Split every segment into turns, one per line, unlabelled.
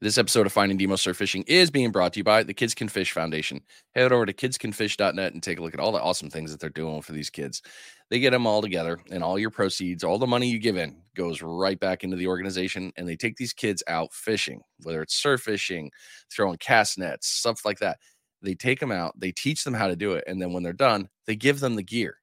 This episode of Finding Demo Surf Fishing is being brought to you by the Kids Can Fish Foundation. Head over to kidscanfish.net and take a look at all the awesome things that they're doing for these kids. They get them all together, and all your proceeds, all the money you give in, goes right back into the organization. And they take these kids out fishing, whether it's surf fishing, throwing cast nets, stuff like that. They take them out, they teach them how to do it. And then when they're done, they give them the gear.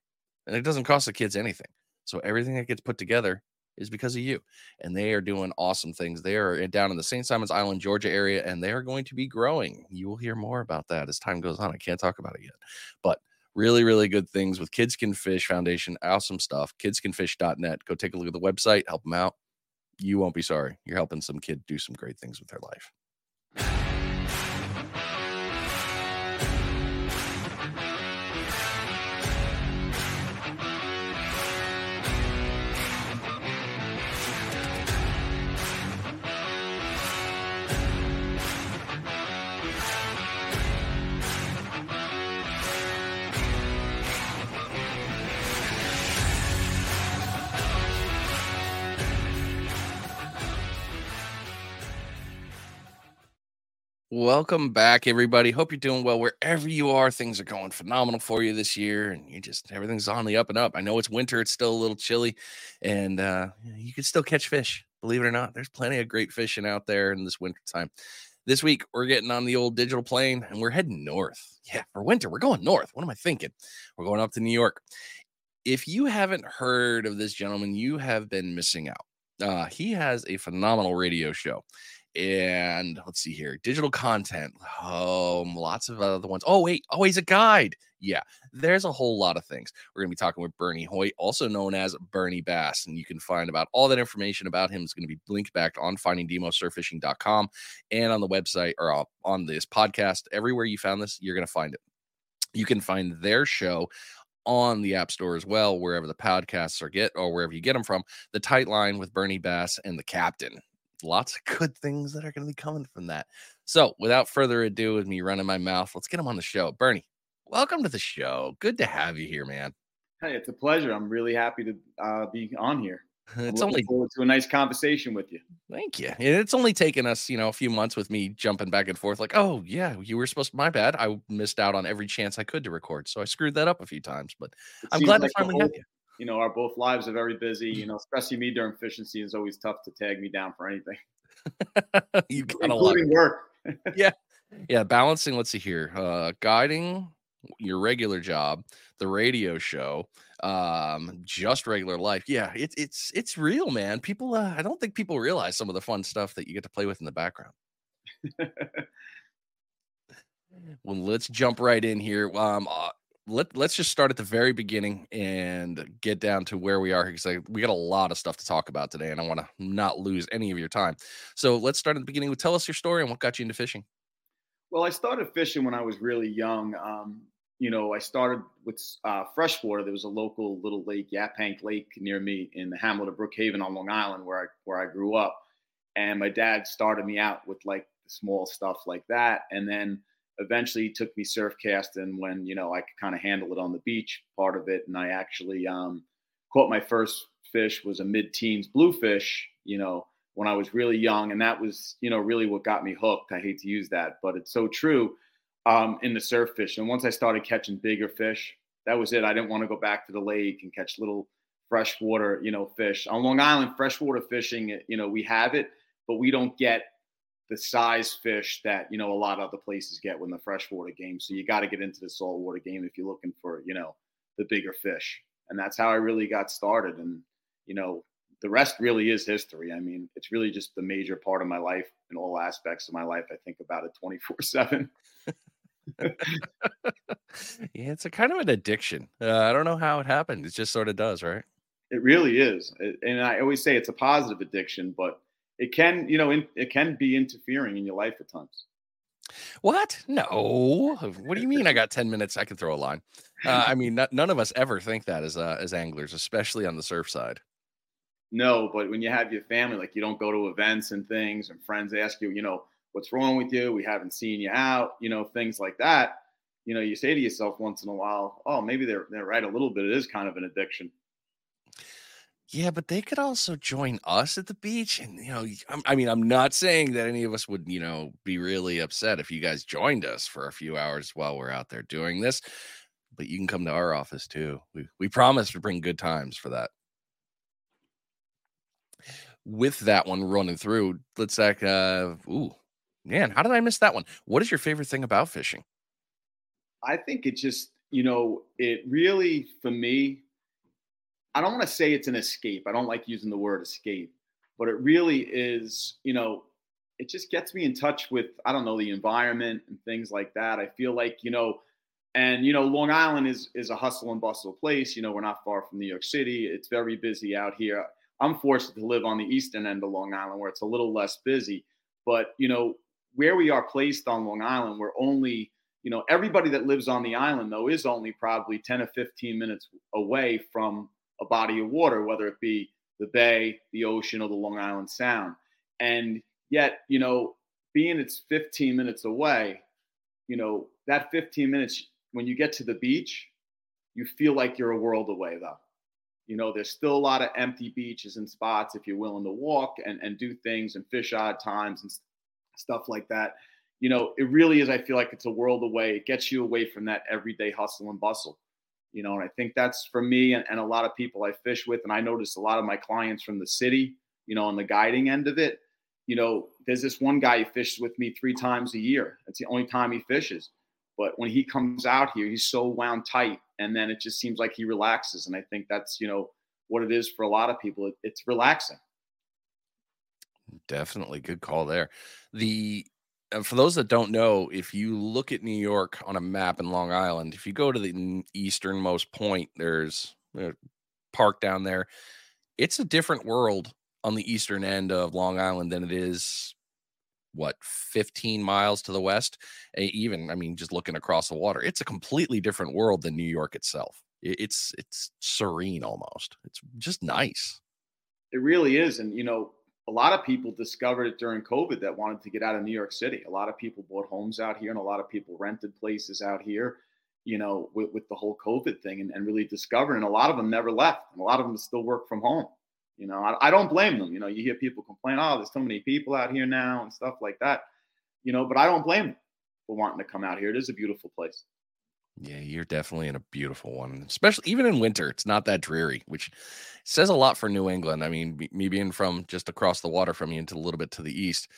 And it doesn't cost the kids anything. So everything that gets put together is because of you. And they are doing awesome things. They are eh, down in the St. Simons Island, Georgia area, and they are going to be growing. You will hear more about that as time goes on. I can't talk about it yet, but really, really good things with Kids Can Fish Foundation. Awesome stuff. Kidscanfish.net. Go take a look at the website, help them out. You won't be sorry. You're helping some kid do some great things with their life. Welcome back, everybody. Hope you're doing well wherever you are. Things are going phenomenal for you this year, and you just everything's on the up and up. I know it's winter; it's still a little chilly, and uh, you can still catch fish. Believe it or not, there's plenty of great fishing out there in this winter time. This week, we're getting on the old digital plane, and we're heading north. Yeah, for winter, we're going north. What am I thinking? We're going up to New York. If you haven't heard of this gentleman, you have been missing out. Uh, he has a phenomenal radio show and let's see here digital content um lots of other ones. Oh wait oh he's a guide. Yeah there's a whole lot of things. We're gonna be talking with bernie hoyt also known as bernie bass and you can find about all that information about him is going to be linked back on findingdemosurffishing.com and on the website or on this podcast. Everywhere you found this you're going to find it. You can find their show on the App Store as well, wherever the podcasts are get or wherever you get them from. The Tightline with Bernie Bass and the Captain lots of good things that are going to be coming from that. So, without further ado, with me running my mouth, let's get him on the show. Bernie, welcome to the show. Good to have you here, man.
Hey, it's a pleasure. I'm really happy to uh, be on here.
It's only
forward to a nice conversation with you.
Thank you. It's only taken us, you know, a few months with me jumping back and forth. Like, oh yeah, you were supposed. To, my bad. I missed out on every chance I could to record, so I screwed that up a few times. But it I'm glad like to finally whole, have you
you know, our both lives are very busy. You know, especially me during fishing season is always tough to tag me down for anything.
you got including work. yeah, yeah. Balancing. Let's see here. Uh, guiding your regular job, the radio show, um, just regular life. Yeah, it's it's it's real, man. People, uh, I don't think people realize some of the fun stuff that you get to play with in the background. well, let's jump right in here. Um, uh, let let's just start at the very beginning and get down to where we are because I, we got a lot of stuff to talk about today, and I want to not lose any of your time. So let's start at the beginning. Tell us your story and what got you into fishing.
Well, I started fishing when I was really young. Um, you know, I started with uh, freshwater. There was a local little lake, Yaphank Lake, near me in the hamlet of Brookhaven on Long Island, where I where I grew up. And my dad started me out with like small stuff like that, and then eventually took me surf casting when you know I could kind of handle it on the beach part of it, and I actually um, caught my first fish was a mid-teens bluefish. You know when I was really young, and that was you know really what got me hooked. I hate to use that, but it's so true um, in the surf fish. And once I started catching bigger fish, that was it. I didn't want to go back to the lake and catch little freshwater you know fish on Long Island. Freshwater fishing, you know we have it, but we don't get the size fish that you know a lot of other places get when the freshwater game. So you got to get into the saltwater game if you're looking for you know the bigger fish, and that's how I really got started. And you know the rest really is history. I mean, it's really just the major part of my life in all aspects of my life. I think about it 24 seven.
yeah, it's a kind of an addiction. Uh, I don't know how it happened. It just sort of does, right?
It really is. And I always say it's a positive addiction, but it can you know in, it can be interfering in your life at times.
What? No. What do you mean i got 10 minutes? I can throw a line. Uh, i mean not, none of us ever think that as uh, as anglers especially on the surf side.
No but when you have your family like you don't go to events and things and friends ask you you know what's wrong with you? We haven't seen you out you know things like that. You know you say to yourself once in a while oh maybe they're they're right a little bit. It is kind of an addiction
Yeah, but they could also join us at the beach. And, you know, I'm, I mean, I'm not saying that any of us would, you know, be really upset if you guys joined us for a few hours while we're out there doing this. But you can come to our office too. We, we promise to bring good times for that. With that one running through, let's like, uh, ooh, man, how did I miss that one? What is your favorite thing about fishing?
I think it just, you know, it really, for me, I don't want to say it's an escape. I don't like using the word escape, but it really is, you know, it just gets me in touch with, I don't know, the environment and things like that. I feel like, you know, and you know, Long Island is is a hustle and bustle place. You know, we're not far from New York City. It's very busy out here. I'm forced to live on the eastern end of Long Island where it's a little less busy. But, you know, where we are placed on Long Island, we're only you know, everybody that lives on the island, though, is only probably 10 or 15 minutes away from a body of water, whether it be the bay, the ocean, or the Long Island Sound. And yet, you know, being it's 15 minutes away, you know, that 15 minutes, when you get to the beach, you feel like you're a world away, though. You know, there's still a lot of empty beaches and spots if you're willing to walk and, and do things and fish odd times and stuff like that you know, it really is. I feel like it's a world away. It gets you away from that everyday hustle and bustle, you know. And I think that's for me and, and a lot of people I fish with. And I notice a lot of my clients from the city, you know, on the guiding end of it. You know, there's this one guy who fishes with me three times a year. That's the only time he fishes. But when he comes out here, he's so wound tight, and then it just seems like he relaxes. And I think that's you know what it is for a lot of people. It, it's relaxing.
Definitely good call there. The Uh, for those that don't know, if you look at New York on a map in Long Island, if you go to the easternmost point, there's a park down there. It's a different world on the eastern end of Long Island than it is what 15 miles to the west? Even i mean just looking across the water it's a completely different world than new york itself. It's it's serene almost. It's just nice.
It really is and you know a lot of people discovered it during COVID that wanted to get out of New York City. A lot of people bought homes out here and a lot of people rented places out here, you know, with, with the whole COVID thing and, and, really discovered. And a lot of them never left. And a lot of them still work from home. You know, I, I don't blame them. You know, you hear people complain, oh, there's so many people out here now and stuff like that, you know, but I don't blame them for wanting to come out here. It is a beautiful place.
Yeah, you're definitely in a beautiful one, especially even in winter. It's not that dreary, which says a lot for New England. I mean, me being from just across the water from you into a little bit to the east,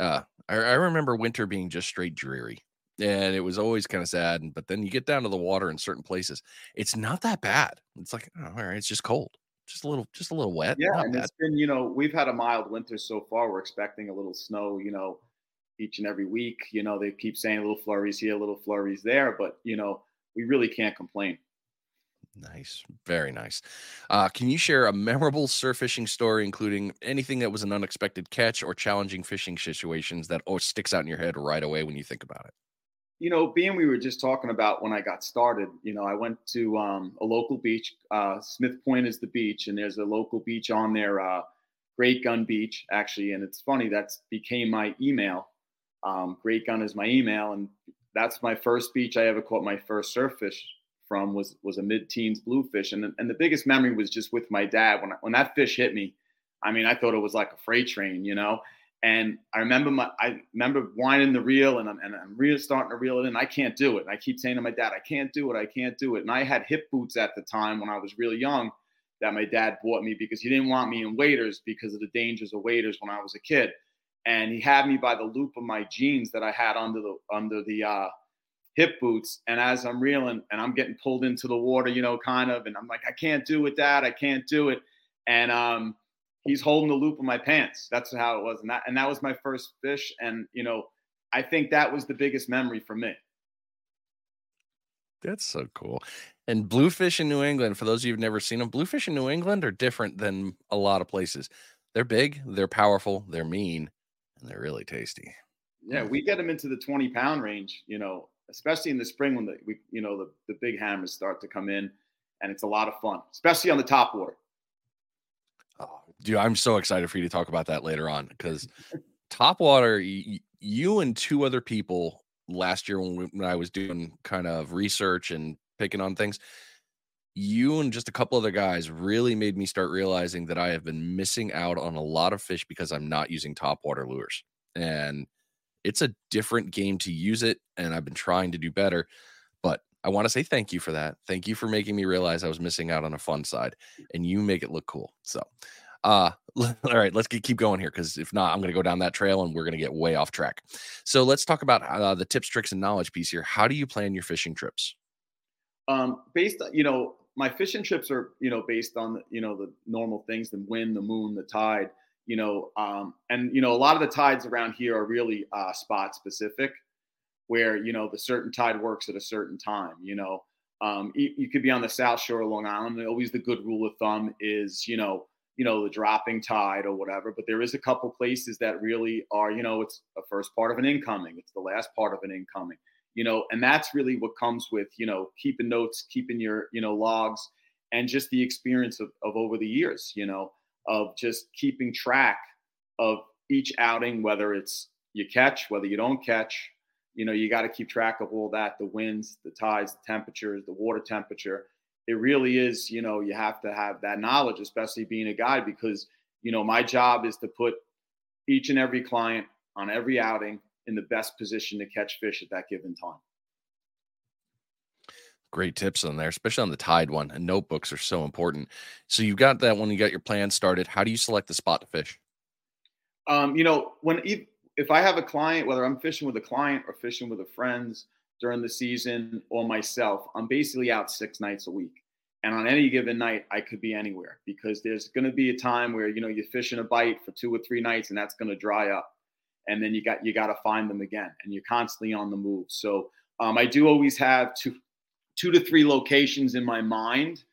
uh, I, I remember winter being just straight dreary, and it was always kind of sad. But then you get down to the water in certain places, it's not that bad. It's like, oh, all right, it's just cold, just a little, just a little wet.
Yeah, and bad. it's been, you know, we've had a mild winter so far. We're expecting a little snow, you know, each and every week. You know, they keep saying little flurries here, little flurries there, but you know, we really can't complain.
Nice, very nice. Uh, can you share a memorable surf fishing story, including anything that was an unexpected catch or challenging fishing situations that always sticks out in your head right away when you think about it?
You know, being we were just talking about when I got started, you know, I went to um, a local beach. Uh, Smith Point is the beach, and there's a local beach on there, uh, Great Gun Beach, actually. And it's funny, that's became my email. Um, Great Gun is my email, and that's my first beach I ever caught my first surf fish from was was a mid-teens bluefish, and and the biggest memory was just with my dad when when that fish hit me. I mean, I thought it was like a freight train, you know. And I remember my I remember winding the reel, and I'm and I'm really starting to reel it in. I can't do it. And I keep saying to my dad, I can't do it. I can't do it. And I had hip boots at the time when I was really young that my dad bought me because he didn't want me in waders because of the dangers of waders when I was a kid and he had me by the loop of my jeans that I had under the under the uh, hip boots. And as I'm reeling and I'm getting pulled into the water, you know, kind of, and I'm like, I can't do it, Dad. I can't do it. And um, he's holding the loop of my pants. That's how it was, and that and that was my first fish. And you know, I think that was the biggest memory for me.
That's so cool. And bluefish in New England, for those of you who've never seen them, bluefish in New England are different than a lot of places. They're big, they're powerful, they're mean, and they're really tasty.
Yeah, we get them into the 20 pound range, you know, especially in the spring when the we, you know the, the big hammers start to come in and it's a lot of fun, especially on the top water.
Oh, dude, I'm so excited for you to talk about that later on because top water, you, you, and two other people last year when, we, when I was doing kind of research and picking on things, you and just a couple other guys really made me start realizing that I have been missing out on a lot of fish because I'm not using top water lures. And it's a different game to use it. And I've been trying to do better. But I want to say thank you for that. Thank you for making me realize I was missing out on a fun side. And you make it look cool. So uh all right let's get, keep going here because if not i'm going to go down that trail and we're going to get way off track so let's talk about uh, the tips tricks and knowledge piece here how do you plan your fishing trips
um based you know my fishing trips are you know based on you know the normal things the wind the moon the tide you know um, and you know a lot of the tides around here are really uh, spot specific where you know the certain tide works at a certain time you know. Um, you, you, could be on the south shore of long island and always the good rule of thumb is you know you know the dropping tide or whatever but there is a couple places that really are you know it's the first part of an incoming it's the last part of an incoming you know and that's really what comes with you know keeping notes keeping your you know logs and just the experience of, of over the years you know of just keeping track of each outing whether it's you catch whether you don't catch. You know you got to keep track of all that the winds the tides the temperatures the water temperature. It really is you know you have to have that knowledge especially being a guide because you know my job is to put each and every client on every outing in the best position to catch fish at that given time.
Great tips on there, especially on the tide one. And notebooks are so important. So you've got that when you got your plan started. How do you select the spot to fish?
Um, you know, when if I have a client, whether I'm fishing with a client or fishing with a friends during the season or myself, I'm basically out six nights a week. And on any given night, I could be anywhere because there's going to be a time where you know you're fishing a bite for two or three nights, and that's going to dry up and then you got you got to find them again, and you're constantly on the move. So um, I do always have two two to three locations in my mind,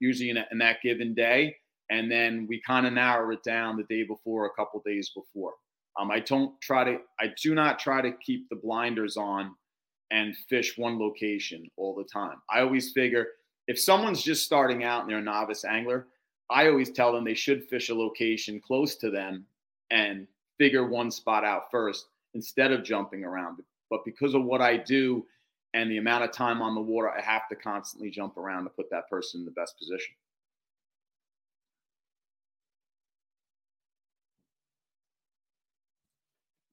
usually in, a, in that given day, and then we kind of narrow it down the day before, a couple days before. Um, I don't try to I do not try to keep the blinders on and fish one location all the time. I always figure if someone's just starting out and they're a novice angler, I always tell them they should fish a location close to them and figure one spot out first instead of jumping around. But because of what I do and the amount of time on the water, I have to constantly jump around to put that person in the best position.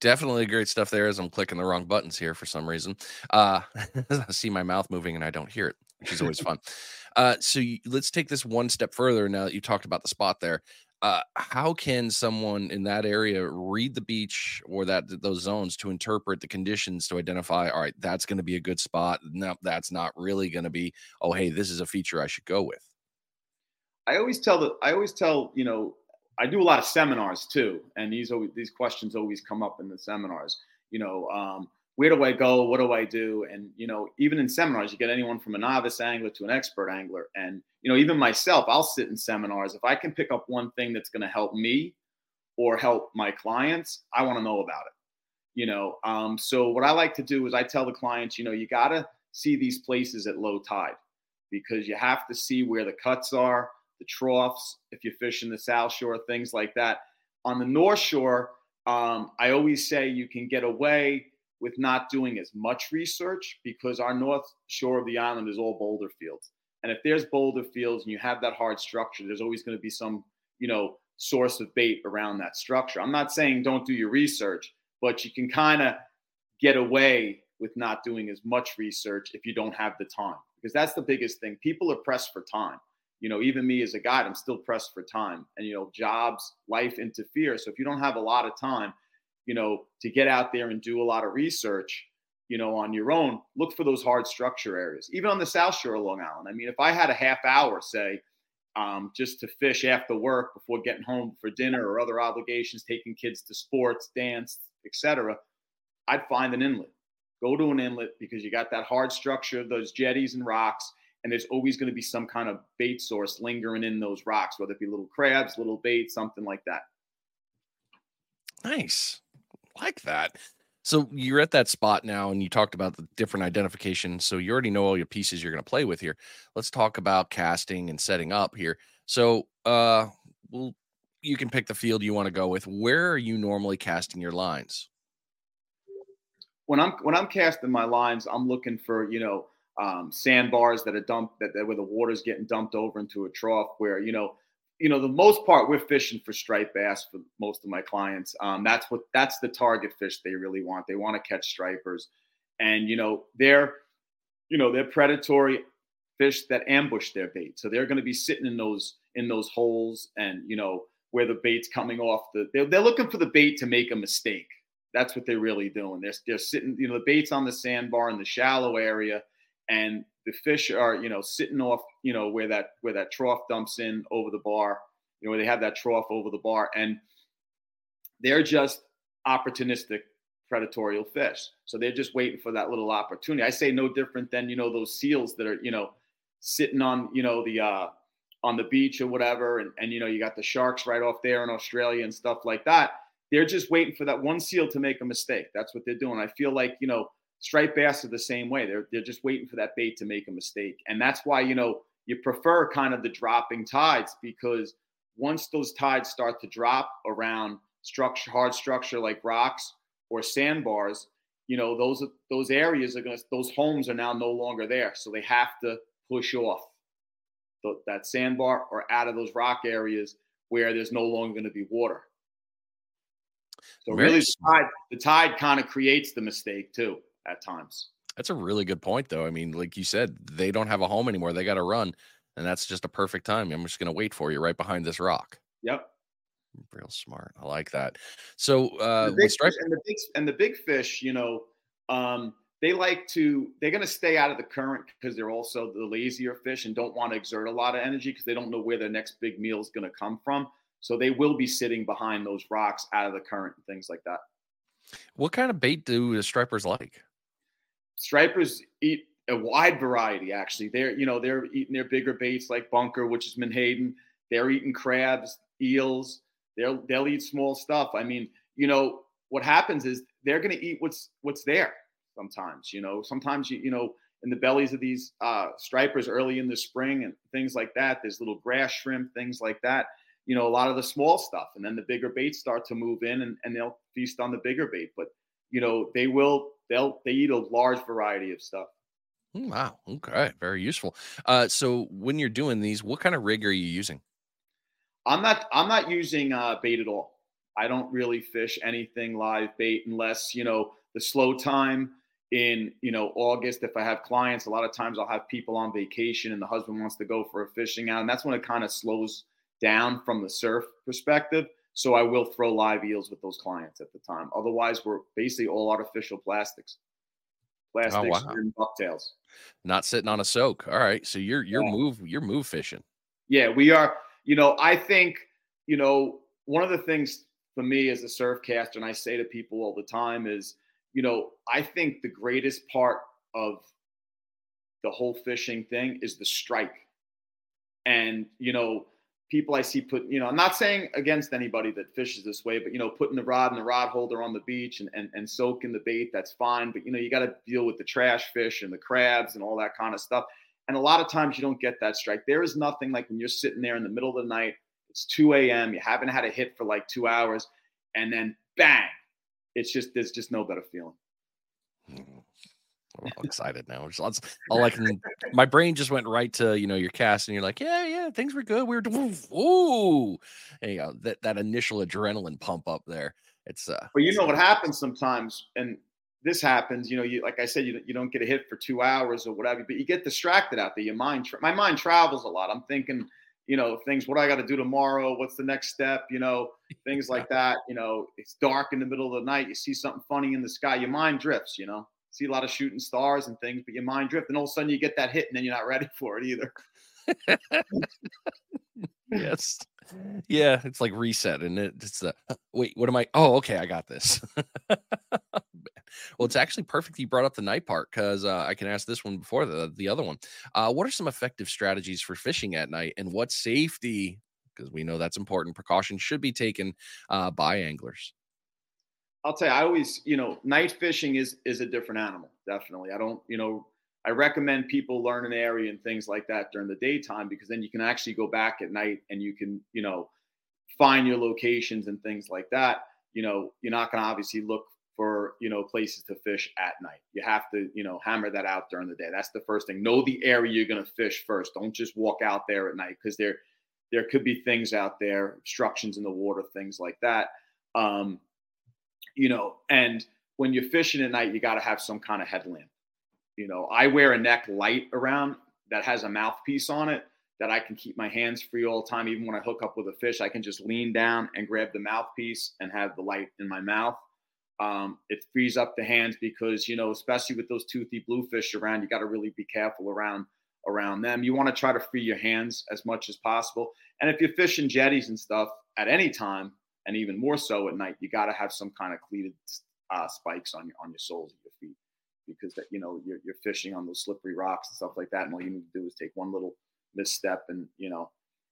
Definitely great stuff there as I'm clicking the wrong buttons here for some reason. Uh, I see my mouth moving and I don't hear it, which is always fun. Uh, so you, let's take this one step further now that you talked about the spot there uh, how can someone in that area read the beach or that those zones to interpret the conditions to identify all right that's going to be a good spot. No that's not really going to be oh hey this is a feature i should go with.
I always tell the i always tell you know i do a lot of seminars too and these always these questions always come up in the seminars you know um, where do I go? What do I do? And you know, even in seminars, you get anyone from a novice angler to an expert angler, and you know, even myself, I'll sit in seminars if I can pick up one thing that's going to help me or help my clients. I want to know about it. You know, um, so what I like to do is I tell the clients, you know, you got to see these places at low tide because you have to see where the cuts are, the troughs. If you're fishing the South Shore, things like that. On the North Shore, um, I always say you can get away with not doing as much research because our north shore of the island is all boulder fields. And if there's boulder fields and you have that hard structure, there's always going to be some, you know, source of bait around that structure. I'm not saying don't do your research, but you can kind of get away with not doing as much research if you don't have the time. Because that's the biggest thing. People are pressed for time. You know, even me as a guide, I'm still pressed for time. And you know, jobs, life interfere. So if you don't have a lot of time, you know, to get out there and do a lot of research, you know, on your own, look for those hard structure areas. Even on the South Shore of Long Island. I mean, if I had a half hour, say, um, just to fish after work before getting home for dinner or other obligations, taking kids to sports, dance, etc., I'd find an inlet. Go to an inlet because you got that hard structure of those jetties and rocks, and there's always going to be some kind of bait source lingering in those rocks, whether it be little crabs, little bait, something like that.
Nice like that. So you're at that spot now, and you talked about the different identification. So you already know all your pieces you're going to play with here. Let's talk about casting and setting up here. So, uh, well, you can pick the field you want to go with. Where are you normally casting your lines?
When I'm when I'm casting my lines, I'm looking for you know um, sandbars that are dumped that, that where the water's getting dumped over into a trough where you know you know the most part we're fishing for striped bass for most of my clients. Um, that's what that's the target fish they really want. They want to catch stripers. And you know they're you know they're predatory fish that ambush their bait. So they're going to be sitting in those in those holes and you know where the bait's coming off the they're, they're looking for the bait to make a mistake. That's what they're really doing. They're, they're sitting you know the bait's on the sandbar in the shallow area and the fish are you know sitting off you know where that where that trough dumps in over the bar you know where they have that trough over the bar and they're just opportunistic predatory fish. So they're just waiting for that little opportunity. I say no different than you know those seals that are you know sitting on you know the uh on the beach or whatever and, and you know you got the sharks right off there in australia and stuff like that. They're just waiting for that one seal to make a mistake. That's what they're doing. I feel like you know striped bass are the same way. They're they're just waiting for that bait to make a mistake, and that's why you know you prefer kind of the dropping tides because once those tides start to drop around structure, hard structure like rocks or sandbars, you know those those areas are going to those homes are now no longer there, so they have to push off the, that sandbar or out of those rock areas where there's no longer going to be water. So Very really, the tide, the tide kind of creates the mistake too at times.
That's a really good point, though. I mean, like you said, they don't have a home anymore. They got to run, and that's just a perfect time. I'm just going to wait for you right behind this rock.
Yep.
Real smart. I like that. So, uh,
the fish, and the big and the big fish, you know, um, they like to. They're going to stay out of the current because they're also the lazier fish and don't want to exert a lot of energy because they don't know where their next big meal is going to come from. So they will be sitting behind those rocks out of the current and things like that.
What kind of bait do the stripers like?
Stripers eat a wide variety actually. They're you know they're eating their bigger baits like bunker which is menhaden they're eating crabs eels. They'll they'll eat small stuff. I mean you know what happens is they're going to eat what's what's there sometimes you know. Sometimes you you know in the bellies of these uh, stripers early in the spring and things like that there's little grass shrimp things like that you know a lot of the small stuff. And then the bigger baits start to move in and, and they'll feast on the bigger bait. But you know they will they'll they eat a large variety of stuff.
Mm, wow. Okay. Very useful. Uh, so when you're doing these, what kind of rig are you using?
I'm not. I'm not using uh, bait at all. I don't really fish anything live bait unless you know the slow time in you know August. If I have clients, a lot of times I'll have people on vacation and the husband wants to go for a fishing out, and that's when it kind of slows down from the surf perspective. So I will throw live eels with those clients at the time. Otherwise, we're basically all artificial plastics, oh, plastics oh, wow. and bucktails.
Not sitting on a soak. All right, so you're you're yeah. move you're move fishing.
Yeah, we are. You know, I think you know one of the things for me as a surf caster, and I say to people all the time is, you know, I think the greatest part of the whole fishing thing is the strike. And, you know, people I see put, you know, I'm not saying against anybody that fishes this way, but you know, putting the rod and the rod holder on the beach and, and, and soaking the bait, that's fine. But you know, you got to deal with the trash fish and the crabs and all that kind of stuff. And a lot of times you don't get that strike. There is nothing like when you're sitting there in the middle of the night, it's 2 a.m., you haven't had a hit for like two hours, and then bang, it's just, there's just no better feeling.
Hmm. I'm all excited now. Just lots, all I can. My brain just went right to you know your cast, and you're like, yeah, yeah, things were good. We were doing, ooh, and, you know that that initial adrenaline pump up there. It's uh.
Well, you know what happens sometimes, and this happens. You know, you like I said, you you don't get a hit for two hours or whatever, but you get distracted out there. Your mind, tra- my mind travels a lot. I'm thinking, you know, things. What do I got to do tomorrow? What's the next step? You know, things like that. You know, it's dark in the middle of the night. You see something funny in the sky. Your mind drifts. You know see a lot of shooting stars and things, but your mind drift, and all of a sudden you get that hit, and then you're not ready for it either.
yes. Yeah, it's like reset, and it, it's the wait. What am I? Oh, okay, I got this. well, it's actually perfect you brought up the night part because uh, I can ask this one before the the other one. Uh, what are some effective strategies for fishing at night, and what safety? Because we know that's important. Precautions should be taken uh, by anglers.
I'll tell you, I always, you know, night fishing is is a different animal. Definitely, I don't, you know, I recommend people learn an area and things like that during the daytime because then you can actually go back at night and you can, you know, find your locations and things like that. You know, you're not going to obviously look for you know places to fish at night. You have to you know hammer that out during the day. That's the first thing. Know the area you're going to fish first. Don't just walk out there at night because there there could be things out there, obstructions in the water, things like that. Um, you know, and when you're fishing at night, you got to have some kind of headlamp. You know, I wear a neck light around that has a mouthpiece on it that I can keep my hands free all the time. Even when I hook up with a fish, I can just lean down and grab the mouthpiece and have the light in my mouth. Um, it frees up the hands because you know, especially with those toothy bluefish around, you got to really be careful around around them. You want to try to free your hands as much as possible. And if you're fishing jetties and stuff at any time, and even more so at night, you got to have some kind of cleated uh, spikes on your on your soles of your feet because that you know you're, you're fishing on those slippery rocks and stuff like that. And all you need to do is take one little misstep, and you know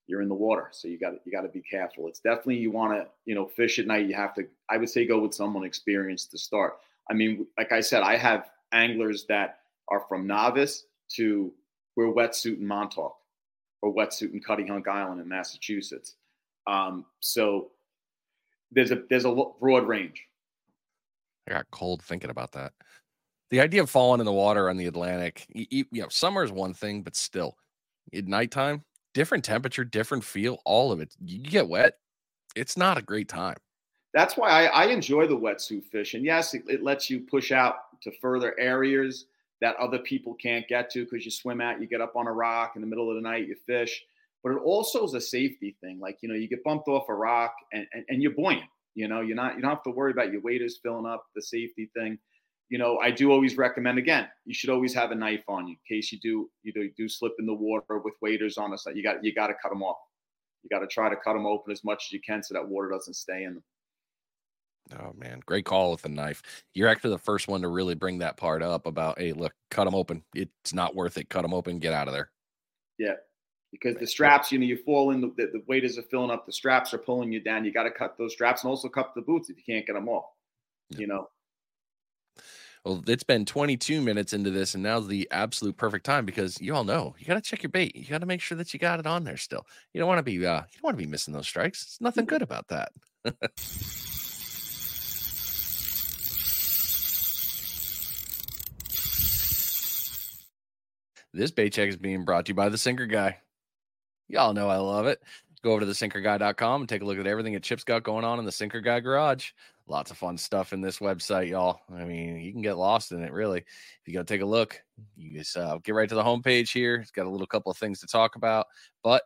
you're in the water. So you got you got to be careful. It's definitely you want to you know fish at night. You have to. I would say go with someone experienced to start. I mean, like I said, I have anglers that are from novice to we're wetsuit in Montauk or wetsuit in Cuttyhunk Island in Massachusetts. Um, so there's a there's a broad range.
I got cold thinking about that. The idea of falling in the water on the Atlantic, you, you know, summer is one thing, but still, at nighttime, different temperature, different feel, all of it. You get wet, it's not a great time.
That's why I, I enjoy the wetsuit fishing. Yes, it, it lets you push out to further areas that other people can't get to because you swim out, you get up on a rock in the middle of the night, you fish. But it also is a safety thing. Like, you know, you get bumped off a rock and, and, and you're buoyant. You know, you're not you don't have to worry about your waders filling up, the safety thing. You know, I do always recommend again, you should always have a knife on you in case you do you do, do slip in the water with waders on us. You got you got to cut them off. You got to try to cut them open as much as you can so that water doesn't stay in them.
Oh man, great call with the knife. You're actually the first one to really bring that part up about, hey, look, cut them open. It's not worth it. Cut them open. Get out of there.
Yeah, because the straps, you know, you fall in, the, the, the waders are filling up, the straps are pulling you down. You got to cut those straps and also cut the boots if you can't get them off, you know.
Well, it's been 22 minutes into this, and now's the absolute perfect time because you all know you got to check your bait. You got to make sure that you got it on there still. You don't want to be, uh, you don't want to be missing those strikes. It's nothing good about that. this bait check is being brought to you by the Sinker Guy. Y'all know I love it. Go over to thesinkerguy.com and take a look at everything that Chip's got going on in the Sinker Guy garage. Lots of fun stuff in this website, y'all. I mean, you can get lost in it, really. If you go take a look, you just uh, get right to the homepage here. It's got a little couple of things to talk about, but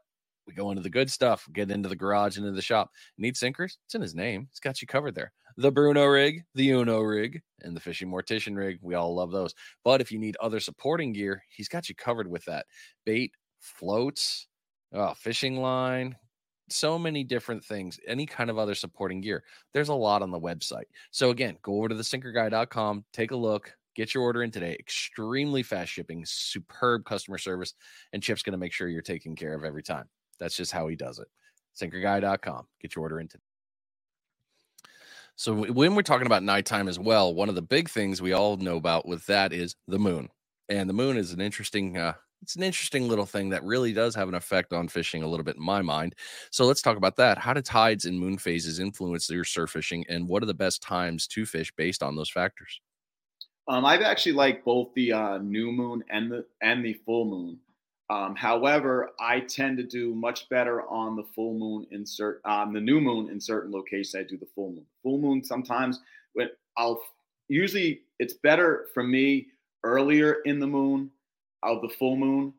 we go into the good stuff, get into the garage, into the shop. Need sinkers? It's in his name. It's got you covered there. The Bruno rig, the Uno rig, and the Fishing Mortician rig. We all love those. But if you need other supporting gear, he's got you covered with that. Bait, floats, oh, fishing line, so many different things, any kind of other supporting gear. There's a lot on the website. So again, go over to thesinkerguy.com, take a look, get your order in today. Extremely fast shipping, superb customer service, and Chip's going to make sure you're taken care of every time. That's just how he does it. Sinkerguy.com. Get your order in today. So when we're talking about nighttime as well, one of the big things we all know about with that is the moon. And the moon is an interesting uh, it's an interesting little thing that really does have an effect on fishing a little bit in my mind. So let's talk about that. How do tides and moon phases influence your surf fishing, and what are the best times to fish based on those factors?
Um, I've actually liked both the uh, new moon and the and the full moon. Um, however, I tend to do much better on the full moon in certain on the new moon in certain locations. I do the full moon. Full moon sometimes when I'll usually it's better for me earlier in the moon of the full moon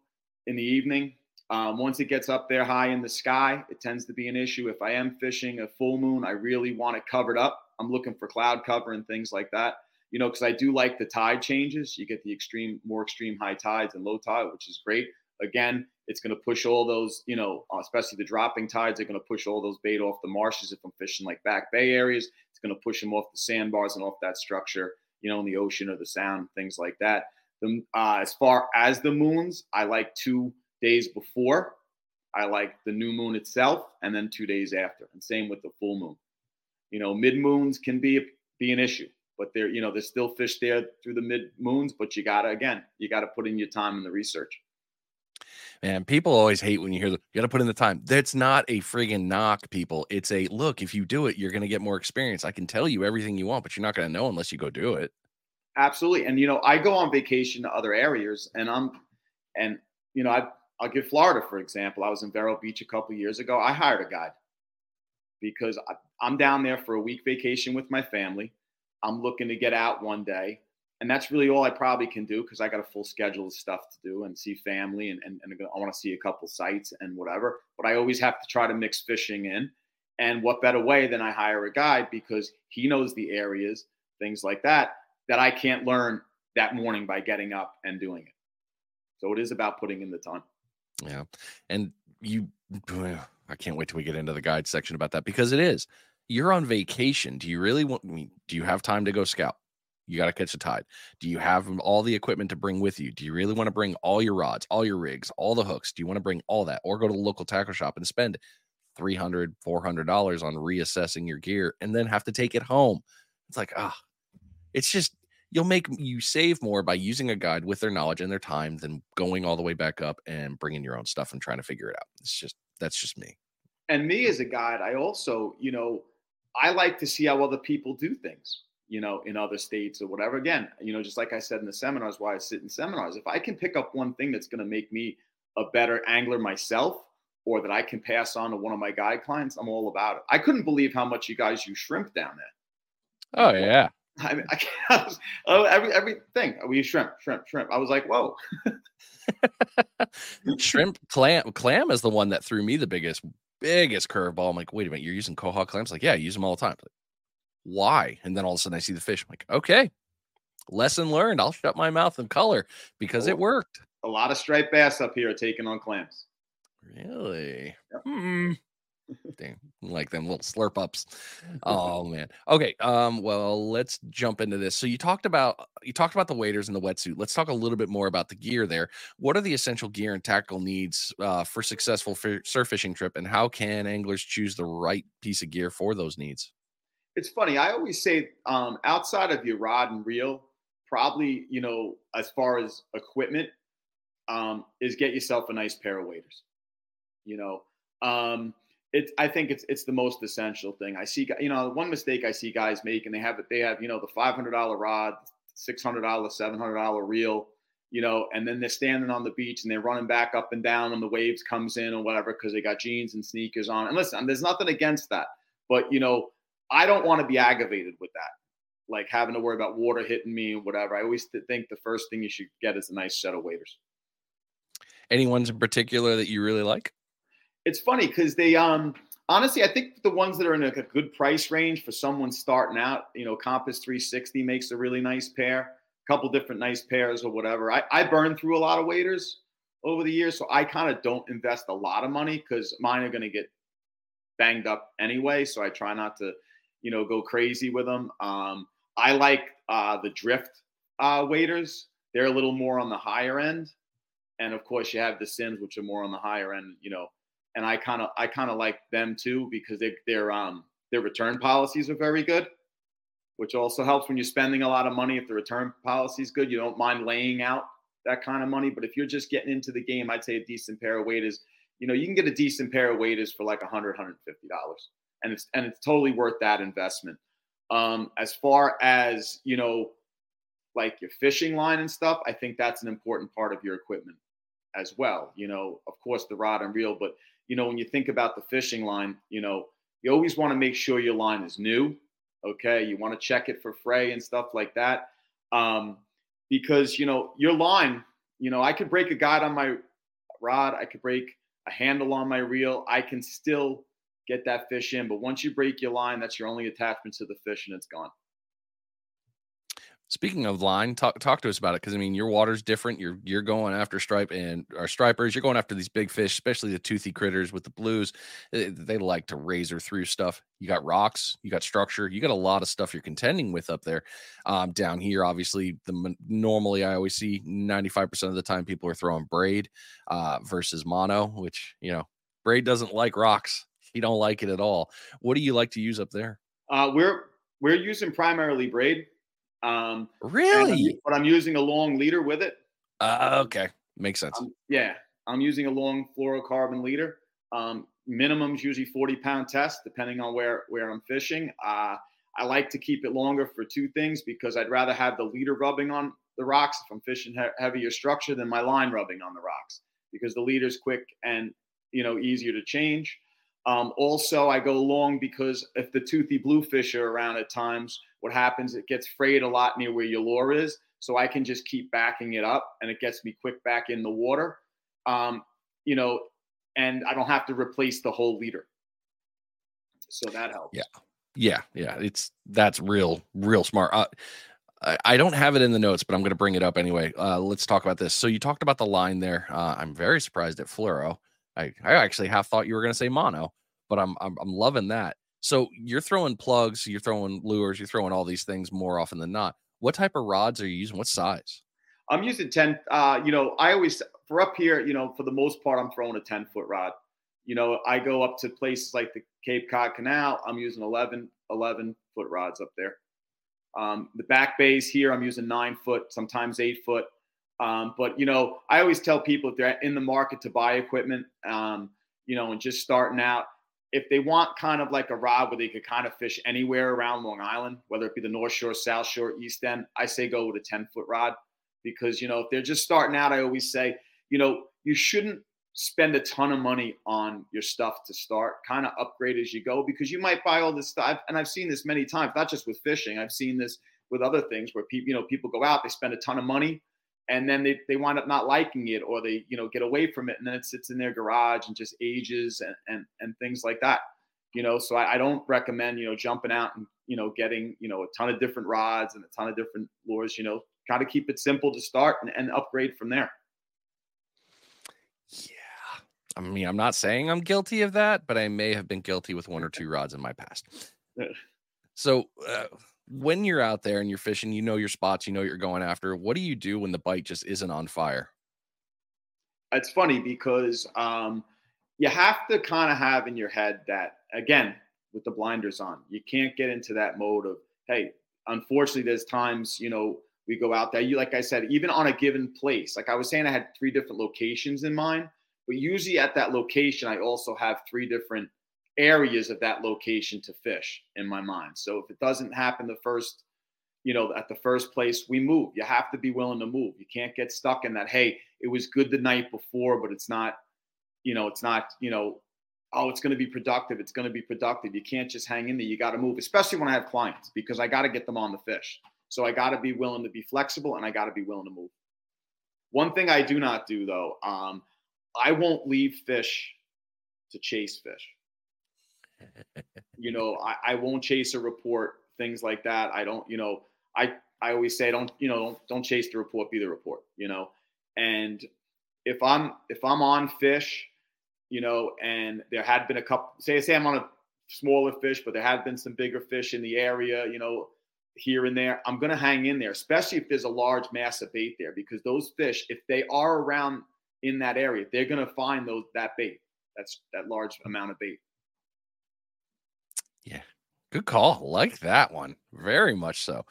in the evening. Um, once it gets up there high in the sky, it tends to be an issue. If I am fishing a full moon, I really want it covered up. I'm looking for cloud cover and things like that. You know, because I do like the tide changes. You get the extreme, more extreme high tides and low tide, which is great. Again, it's going to push all those, you know, especially the dropping tides are going to push all those bait off the marshes. If I'm fishing like back bay areas, it's going to push them off the sandbars and off that structure, you know, in the ocean or the sound, things like that. The, uh, as far as the moons, I like two days before. I like the new moon itself, and then two days after. And same with the full moon. You know, mid moons can be be an issue, but there, you know, there's still fish there through the mid moons. But you gotta again, you gotta put in your time in the research.
Man, people always hate when you hear the you got to put in the time. That's not a friggin' knock, people. It's a look. If you do it, you're to get more experience. I can tell you everything you want, but you're not to know unless you go do it.
Absolutely. And you know, I go on vacation to other areas, and I'm, and you know, I I'll give Florida for example. I was in Vero Beach a couple years ago. I hired a guide because I, I'm down there for a week vacation with my family. I'm looking to get out one day and that's really all I probably can do because I got a full schedule of stuff to do and see family and, and, and I want to see a couple sites and whatever. But I always have to try to mix fishing in. And what better way than I hire a guide because he knows the areas, things like that, that I can't learn that morning by getting up and doing it. So it is about putting in the time.
Yeah. And you, I can't wait till we get into the guide section about that because it is. You're on vacation. Do you really want, mean, do you have time to go scout? You got to catch a tide. Do you have all the equipment to bring with you? Do you really want to bring all your rods, all your rigs, all the hooks? Do you want to bring all that or go to the local tackle shop and spend 300 $400 on reassessing your gear and then have to take it home? It's like, ah, it's just, you'll make you save more by using a guide with their knowledge and their time than going all the way back up and bringing your own stuff and trying to figure it out. It's just, that's just me.
And me as a guide, I also, you know, I like to see how other people do things you know, in other states or whatever. Again, you know, just like I said in the seminars, why I sit in seminars, if I can pick up one thing that's going to make me a better angler myself or that I can pass on to one of my guide clients, I'm all about it. I couldn't believe how much you guys use shrimp down there.
Oh, yeah.
I mean, I can't, oh, every everything we use shrimp, shrimp, shrimp. I was like, whoa.
shrimp, clam, clam is the one that threw me the biggest, biggest curveball. I'm like, wait a minute, you're using quahog clams? Like, yeah, I use them all the time. Like, why? And then all of a sudden I see the fish. I'm like, okay, lesson learned. I'll shut my mouth and color because oh, it worked.
A lot of striped bass up here are taking on clams.
Really? Yep. Hmm. Damn, like them little slurp ups. Oh man. Okay. Um. Well, let's jump into this. So you talked about you talked about the waders and the wetsuit. Let's talk a little bit more about the gear there. What are the essential gear and tackle needs uh, for successful surf fishing trip, and how can anglers choose the right piece of gear for those needs?
it's funny. I always say um, outside of your rod and reel, probably you know as far as equipment, um, is get yourself a nice pair of waders. You know, um, it's I think it's it's the most essential thing. I see you know one mistake I see guys make, and they have it. They have you know the five hundred dollar rod, six hundred dollar, seven hundred dollar reel. You know, and then they're standing on the beach and they're running back up and down when the waves comes in or whatever because they got jeans and sneakers on. And listen, there's nothing against that, but you know, I don't want to be aggravated with that, like having to worry about water hitting me and whatever. I always think the first thing you should get is a nice set of waders.
Any ones in particular that you really like?
It's funny because they, um, honestly, I think the ones that are in a, a good price range for someone starting out, you know, Compass 360 makes a really nice pair. A couple different nice pairs or whatever. I, I burn through a lot of waders over the years, so I kind of don't invest a lot of money because mine are going to get banged up anyway. So I try not to you know, go crazy with them. Um, I like uh, the drift uh, waders. They're a little more on the higher end, and of course you have the Simms, which are more on the higher end. You know, and I kind of I kind of like them too because they, their um their return policies are very good, which also helps when you're spending a lot of money. If the return policy is good, you don't mind laying out that kind of money. But if you're just getting into the game, I'd say a decent pair of waders. You know, you can get a decent pair of waders for like 100 150 dollars and it's and it's totally worth that investment. Um, as far as you know, like your fishing line and stuff, I think that's an important part of your equipment as well. You know, of course the rod and reel, but you know when you think about the fishing line, you know you always want to make sure your line is new. Okay, you want to check it for fray and stuff like that, um, because you know your line. You know, I could break a guide on my rod. I could break a handle on my reel. I can still get that fish in. But once you break your line, that's your only attachment to the fish and it's gone.
Speaking of line, talk talk to us about it because I mean your water's different. You're you're going after stripe and our stripers. You're going after these big fish, especially the toothy critters with the blues. They, they, like to razor through stuff. You got rocks, you got structure, you got a lot of stuff you're contending with up there. Um, down here, obviously, the normally I always see 95 percent of the time people are throwing braid uh, versus mono, which you know braid doesn't like rocks he don't like it at all. What do you like to use up there?
Uh, we're we're using primarily braid.
Um, really?
I'm, but I'm using a long leader with it.
Uh, okay, makes sense. Um,
yeah, I'm using a long fluorocarbon leader. Um, minimum's usually 40 pound test, depending on where where I'm fishing. Uh, I like to keep it longer for two things because I'd rather have the leader rubbing on the rocks if I'm fishing he- heavier structure than my line rubbing on the rocks because the leader's quick and you know easier to change. Um, also, I go long because if the toothy bluefish are around at times, what happens? It gets frayed a lot near where your lure is, so I can just keep backing it up, and it gets me quick back in the water. Um, you know, and I don't have to replace the whole leader. So that helps.
Yeah. Yeah, yeah, it's that's real, real smart. Uh, I, don't have it in the notes, but I'm going to bring it up anyway. Uh, let's talk about this. So you talked about the line there. Uh, I'm very surprised at fluoro. I, I actually half thought you were going to say mono, but I'm, I'm I'm loving that. So you're throwing plugs, you're throwing lures, you're throwing all these things more often than not. What type of rods are you using? What size?
I'm using 10. Uh, you know, I always for up here, you know, for the most part, I'm throwing a 10 foot rod. You know, I go up to places like the Cape Cod Canal. I'm using 11, 11 foot rods up there. Um, the back bays here, I'm using nine foot, sometimes eight foot. Um, but you know, I always tell people if they're in the market to buy equipment, um, you know, and just starting out, if they want kind of like a rod where they could kind of fish anywhere around Long Island, whether it be the North Shore, South Shore, East End, I say go with a 10 foot rod because you know if they're just starting out, I always say, you know, you shouldn't spend a ton of money on your stuff to start. Kind of upgrade as you go because you might buy all this stuff. And i've seen this many times not just with fishing. I've seen this with other things where people you know people go out they spend a ton of money and then they, they wind up not liking it or they you know get away from it and then it sits in their garage and just ages and and, and things like that you know? So I, I don't recommend you know jumping out and you know getting you know a ton of different rods and a ton of different lures you know? Kind of keep it simple to start and, and upgrade from there.
Yeah. I mean, I'm not saying I'm guilty of that, but I may have been guilty with one or two rods in my past. So, uh, when you're out there and you're fishing, you know your spots, you know you're going after. What do you do when the bite just isn't on fire?
It's funny because um, you have to kind of have in your head that, again, with the blinders on, you can't get into that mode of, hey, unfortunately, there's times, you know, we go out there. You, like I said, even on a given place, like I was saying, I had three different locations in mind but usually at that location, I also have three different areas of that location to fish in my mind. So if it doesn't happen the first, you know, at the first place, we move. You have to be willing to move. You can't get stuck in that, hey, it was good the night before, but it's not, you know, it's not, you know, oh, it's going to be productive. It's going to be productive. You can't just hang in there. You got to move, especially when I have clients, because I got to get them on the fish. So I got to be willing to be flexible and I got to be willing to move. One thing I do not do though, um, I won't leave fish to chase fish. You know, I, I won't chase a report, things like that. I don't, you know, I I always say don't, you know, don't don't chase the report, be the report, you know. And if I'm if I'm on fish, you know, and there had been a couple say say I'm on a smaller fish, but there have been some bigger fish in the area, you know, here and there. I'm gonna hang in there, especially if there's a large mass of bait there, because those fish, if they are around in that area. They're to find those that bait. That's that large amount of bait.
Good call. Like that one. Very much so.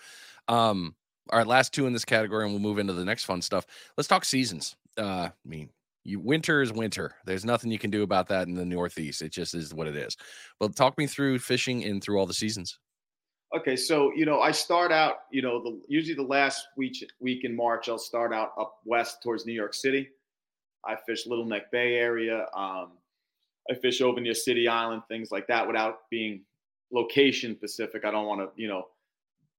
Um, all right, last two in this category, and we'll move into the next fun stuff. Let's talk seasons. Uh, I mean, you winter is winter. There's nothing you can do about that in the Northeast. It just is what it is. But talk me through fishing in through all the seasons.
Okay, so you know, I start out, you know, the usually the last week week in March, I'll start out up west towards New York City. I fish Little Neck Bay area. Um, I fish over near City Island, things like that, without being location specific. I don't want to, you know,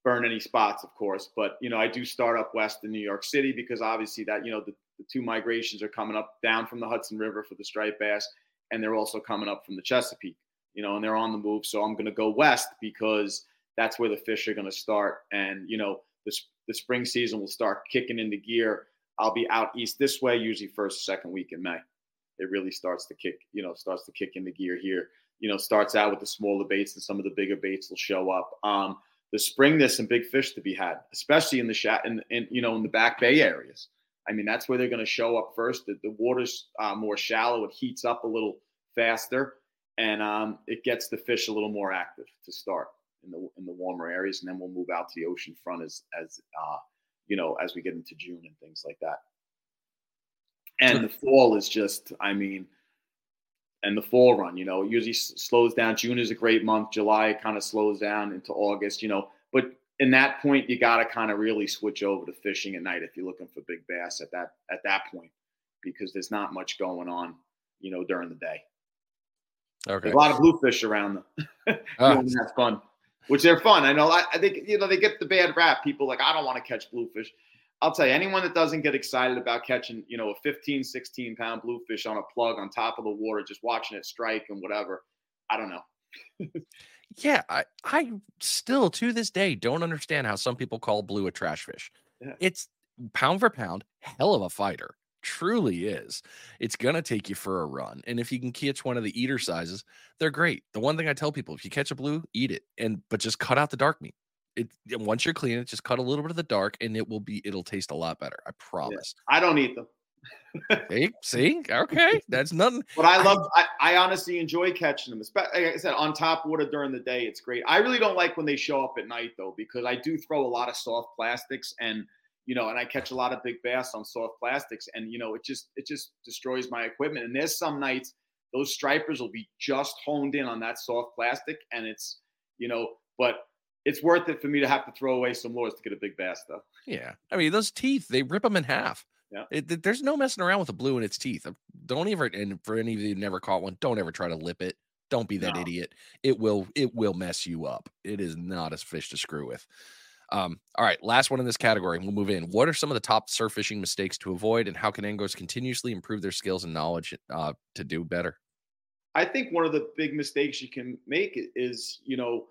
burn any spots, of course. But you know, I do start up west in New York City because obviously that you know the, the two migrations are coming up down from the Hudson River for the striped bass, and they're also coming up from the Chesapeake. You know, and they're on the move. So I'm going to go west because that's where the fish are going to start, and you know, the the spring season will start kicking into gear I'll be out east this way, usually first, second week in May. It really starts to kick, you know, starts to kick into gear here. You know, starts out with the smaller baits and some of the bigger baits will show up. Um, the spring, there's some big fish to be had, especially in the shat in, in you know in the back bay areas. I mean, that's where they're going to show up first. The, the water's uh, more shallow; it heats up a little faster, and um, it gets the fish a little more active to start in the in the warmer areas, and then we'll move out to the ocean front as as uh, you know, as we get into June and things like that. And the fall is just, I mean, and the fall run, you know, usually slows down. June is a great month. July kind of slows down into August, you know. But in that point, you got to kind of really switch over to fishing at night if you're looking for big bass at that at that point, because there's not much going on, you know, during the day. Okay. There's a lot of bluefish around them. That's ah. fun, which they're fun. I know. I, I think you know they get the bad rap. People like I don't want to catch bluefish. I'll tell you, anyone that doesn't get excited about catching, you know, a 15, 16 pound bluefish on a plug on top of the water, just watching it strike and whatever, I don't know.
yeah, I, I still to this day don't understand how some people call blue a trash fish. Yeah. It's pound for pound, hell of a fighter. Truly is. It's gonna take you for a run. And if you can catch one of the eater sizes, they're great. The one thing I tell people, if you catch a blue, eat it. And but just cut out the dark meat it once you're cleaning it, just cut a little bit of the dark, and it will be it'll taste a lot better. I promise.
Yeah, I don't eat them.
see, see, okay, that's nothing.
But I love. I, I honestly enjoy catching them. especially Like I said, on top water during the day, it's great. I really don't like when they show up at night though, because I do throw a lot of soft plastics, and you know, and I catch a lot of big bass on soft plastics, and you know, it just it just destroys my equipment. And there's some nights those stripers will be just honed in on that soft plastic, and it's you know, but it's worth it for me to have to throw away some lures to get a big bass, though.
Yeah, I mean those teeth, they rip them in half. Yeah, it, there's no messing around with a blue in its teeth. Uh, don't ever, and for any of you who never caught one, don't ever try to lip it. Don't be that no. idiot. It will, it will mess you up. It is not a fish to screw with. Um, all right, last one in this category. We'll move in. What are some of the top surf fishing mistakes to avoid, and how can anglers continuously improve their skills and knowledge uh, to do better?
I think one of the big mistakes you can make is, you know,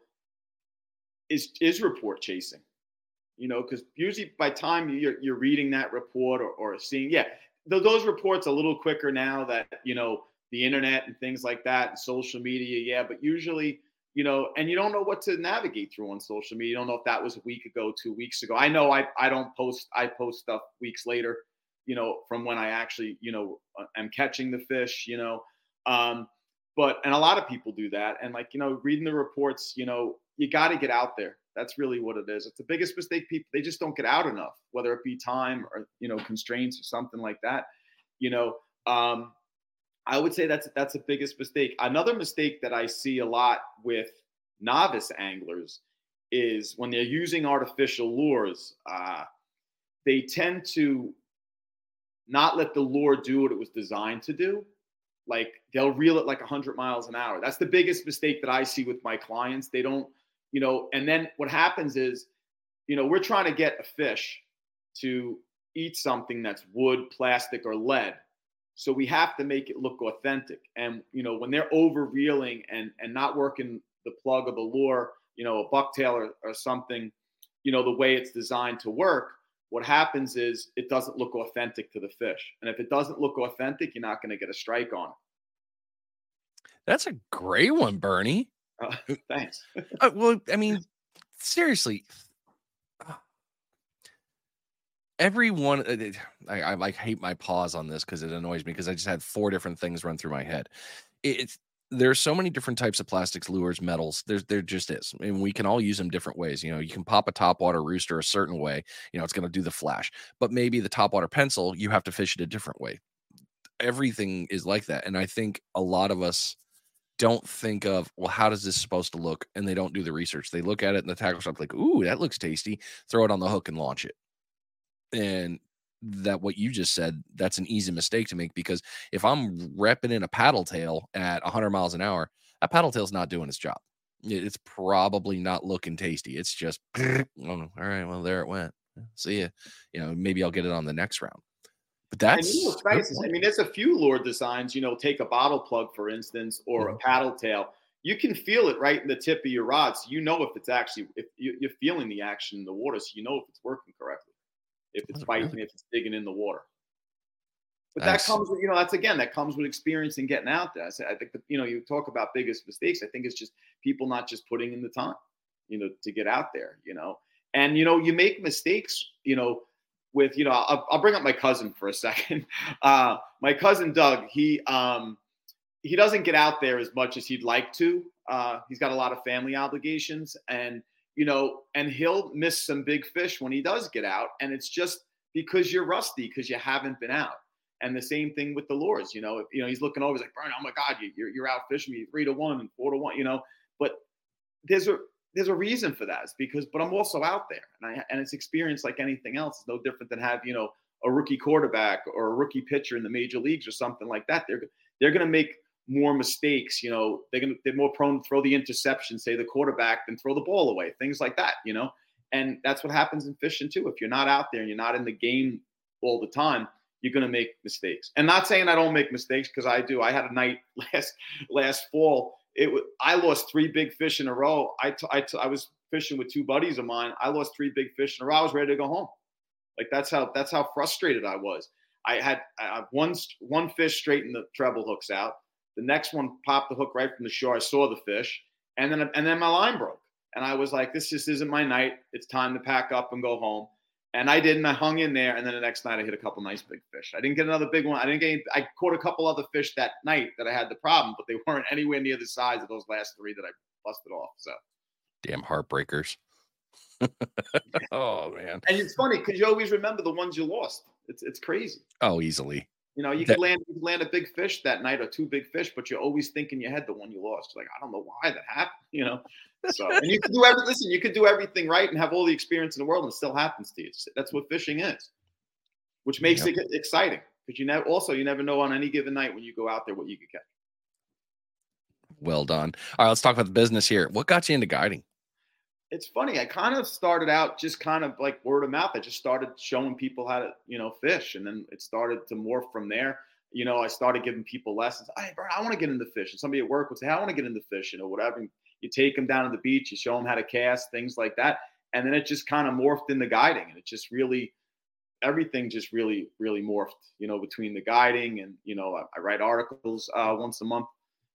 is is report chasing you know because usually by time you're, you're reading that report or, or seeing yeah those reports a little quicker now that you know the internet and things like that and social media yeah but usually you know and you don't know what to navigate through on social media. You don't know if that was a week ago two weeks ago. I know i, I don't post i post stuff weeks later you know from when i actually you know uh, am catching the fish you know um but and a lot of people do that. And like you know reading the reports you know you got to get out there. That's really what it is. It's the biggest mistake. People they just don't get out enough, whether it be time or you know constraints or something like that. You know, um, I would say that's that's the biggest mistake. Another mistake that I see a lot with novice anglers is when they're using artificial lures. Uh, they tend to not let the lure do what it was designed to do. Like they'll reel it like 100 miles an hour. That's the biggest mistake that I see with my clients. They don't you know, and then what happens is, you know, we're trying to get a fish to eat something that's wood, plastic, or lead. So we have to make it look authentic. And you know, when they're over reeling and and not working the plug or the lure, you know, a bucktail or, or something, you know, the way it's designed to work, what happens is it doesn't look authentic to the fish. And if it doesn't look authentic, you're not going to get a strike on it.
That's a great one, Bernie.
Uh, thanks.
uh, well, I mean, seriously, everyone. Uh, I, I like hate my pause on this because it annoys me because I just had four different things run through my head. It's there's so many different types of plastics, lures, metals. There's there just is, and we can all use them different ways. You know, you can pop a topwater rooster a certain way. You know, it's going to do the flash, but maybe the topwater pencil, you have to fish it a different way. Everything is like that, and I think a lot of us don't think of well how does this supposed to look? and they don't do the research. They look at it and the tackle shop like ooh that looks tasty throw it on the hook and launch it. And that what you just said that's an easy mistake to make because if i'm repping in a paddle tail at 100 miles an hour a paddle tail's not doing its job. It's probably not looking tasty. It's just oh, all right well there it went. See ya. You know maybe i'll get it on the next round but that's
nice I mean, there's a few lure designs. You know, take a bottle plug for instance, or mm-hmm. a paddle tail. You can feel it right in the tip of your rods. so you know if it's actually if you're feeling the action in the water, so you know if it's working correctly, if it's biting, really? if it's digging in the water. But that comes with, you know, that's again, that comes with experience and getting out there. I, I think, that, you know, you talk about biggest mistakes. I think it's just people not just putting in the time, you know, to get out there, you know. And, you know, you make mistakes, you know, with you know I'll, I'll, bring up my cousin for a second. Uh, my cousin Doug, he um, he doesn't get out there as much as he'd like to. Uh, he's got a lot of family obligations, and you know, and he'll miss some big fish when he does get out, and it's just because you're rusty because you haven't been out. And the same thing with the lures, you know, you know, he's looking over, he's like, Brian, oh my God, you, you're, you're out fishing me three to one and four to one, you know, but there's a, there's a reason for that. It's because, but I'm also out there and I, and it's experience like anything else. It's no different than have, you know, a rookie quarterback or a rookie pitcher in the major leagues or something like that. They're, they're going to make more mistakes. You know, they're going to, they're more prone to throw the interception, say the quarterback, than throw the ball away, things like that, you know? And that's what happens in fishing too. If you're not out there and you're not in the game all the time, you're going to make mistakes. And not saying I don't make mistakes because I do. I had a night last last fall. It was I lost three big fish in a row. I, t- I, t- I was fishing with two buddies of mine. I lost three big fish in a row. I was ready to go home. Like that's how that's how frustrated I was. I had one one fish straighten the treble hooks out. The next one popped the hook right from the shore. I saw the fish, and then and then my line broke, and I was like, "This just isn't my night. It's time to pack up and go home." And I didn't. I hung in there, and then the next night I hit a couple nice big fish. I didn't get another big one. I didn't get. Any, I caught a couple other fish that night that I had the problem, but they weren't anywhere near the size of those last three that I busted off. So,
damn heartbreakers. oh man!
And it's funny because you always remember the ones you lost. It's it's crazy.
Oh, easily.
You know, you that, could land you could land a big fish that night or two big fish, but you always think in your head the one you lost. Like, I don't know why that happened. You know, so and you can do every listen. You could do everything right and have all the experience in the world, and it still happens to you. That's what fishing is, which makes yep. it exciting because you never also you never know on any given night when you go out there what you could catch.
Well done. All right, let's talk about the business here. What got you into guiding?
It's funny. I kind of started out just kind of like word of mouth. I just started showing people how to, you know, fish, and then it started to morph from there. You know, I started giving people lessons. Hey, bro, I want to get into fish. And somebody at work would say, hey, I want to get into fishing or whatever. And you take them down to the beach, you show them how to cast, things like that. And then it just kind of morphed into guiding. And it just really, everything just really, really morphed, you know, between the guiding and, you know, I, I write articles uh, once a month.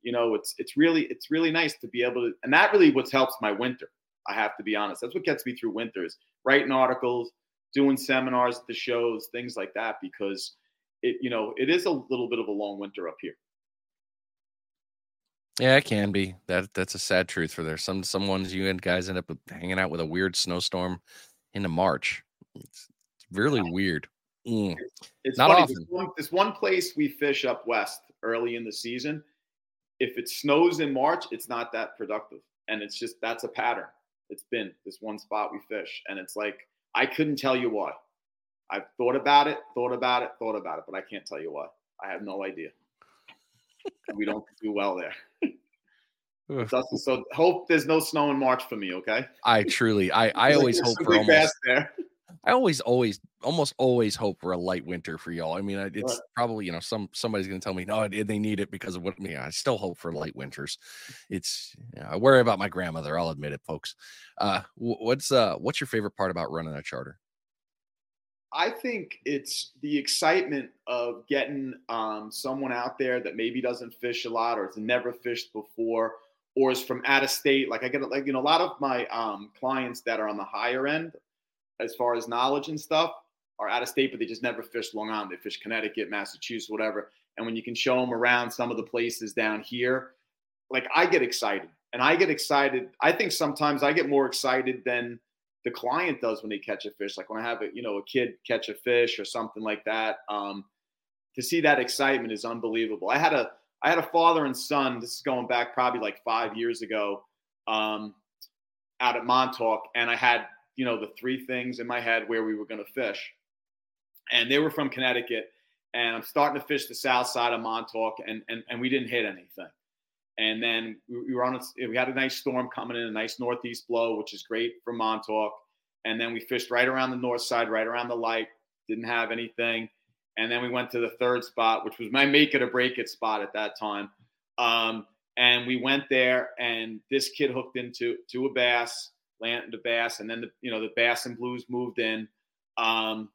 You know, it's, it's really, it's really nice to be able to, and that really what helps my winter I have to be honest. That's what gets me through winters, writing articles, doing seminars at the shows, things like that, because it, you know, it is a little bit of a long winter up here.
Yeah, it can be. That that's a sad truth for there. Some some ones you and guys end up hanging out with a weird snowstorm into March. It's, it's really weird. Mm.
It's not funny. often. This one, this one place we fish up west early in the season. If it snows in March, it's not that productive, and it's just that's a pattern it's been this one spot we fish. And it's like, I couldn't tell you why. I've thought about it, thought about it, thought about it, but I can't tell you why. I have no idea. we don't do well there. so hope there's no snow in March for me, okay?
I truly, I, I always hope for almost, there. I always, always, almost always hope for a light winter for y'all. I mean, it's right. probably you know some somebody's going to tell me no, they need it because of what. Yeah, I still hope for light winters. It's you know, I worry about my grandmother. I'll admit it, folks. Uh, what's uh, what's your favorite part about running a charter?
I think it's the excitement of getting um, someone out there that maybe doesn't fish a lot or has never fished before or is from out of state. Like I get it, like you know a lot of my um, clients that are on the higher end as far as knowledge and stuff are out of state, but they just never fished Long Island. They fish Connecticut, Massachusetts, whatever. And when you can show them around some of the places down here, like I get excited and I get excited. I think sometimes I get more excited than the client does when they catch a fish. Like when I have a, you know, a kid catch a fish or something like that. Um, to see that excitement is unbelievable. I had a, I had a father and son. This is going back probably like five years ago, um, out at Montauk, and I had you know, the three things in my head where we were going to fish. And they were from Connecticut. And I'm starting to fish the south side of Montauk, and, and, and we didn't hit anything. And then we were on, a, we had a nice storm coming in, a nice northeast blow, which is great for Montauk. And then we fished right around the north side, right around the light, didn't have anything. And then we went to the third spot, which was my make it or break it spot at that time. Um, and we went there, and this kid hooked into to a bass land to bass, and then the you know the bass and blues moved in, um,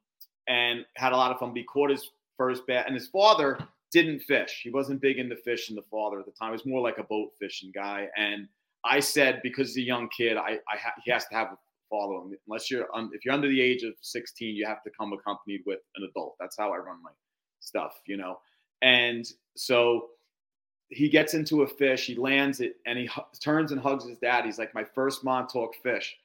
and had a lot of fun. He caught his first bass, and his father didn't fish. He wasn't big into fishing. The father at the time he was more like a boat fishing guy. And I said because he's a young kid, I, I ha- he has to have a father. Unless you're if you're under the age of 16, you have to come accompanied with an adult. That's how I run my stuff, you know. And so he gets into a fish, he lands it, and he turns and hugs his dad. He's like, my first Montauk fish.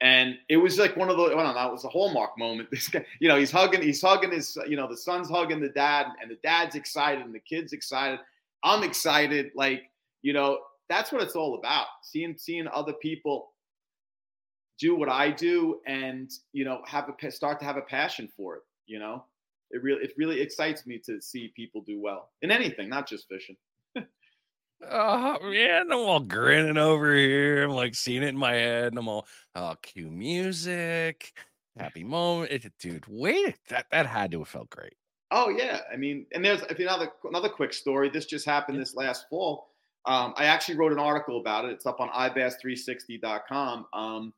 and it was like one of the well, that was a hallmark moment. This guy, you know, he's hugging, he's hugging his, you know, the son's hugging the dad, and the dad's excited, and the kid's excited. I'm excited, like you know, that's what it's all about. Seeing seeing other people do what I do, and you know, have a start to have a passion for it. You know, it really it really excites me to see people do well in anything, not just fishing.
Oh man, I'm all grinning over here. I'm like seeing it in my head, and I'm all, oh, cue music, happy moment, it, dude. Wait, that that had to have felt great.
Oh yeah, I mean, and there's if another another quick story. This just happened this last fall. Um, I actually wrote an article about it. It's up on ibass360.com. Um,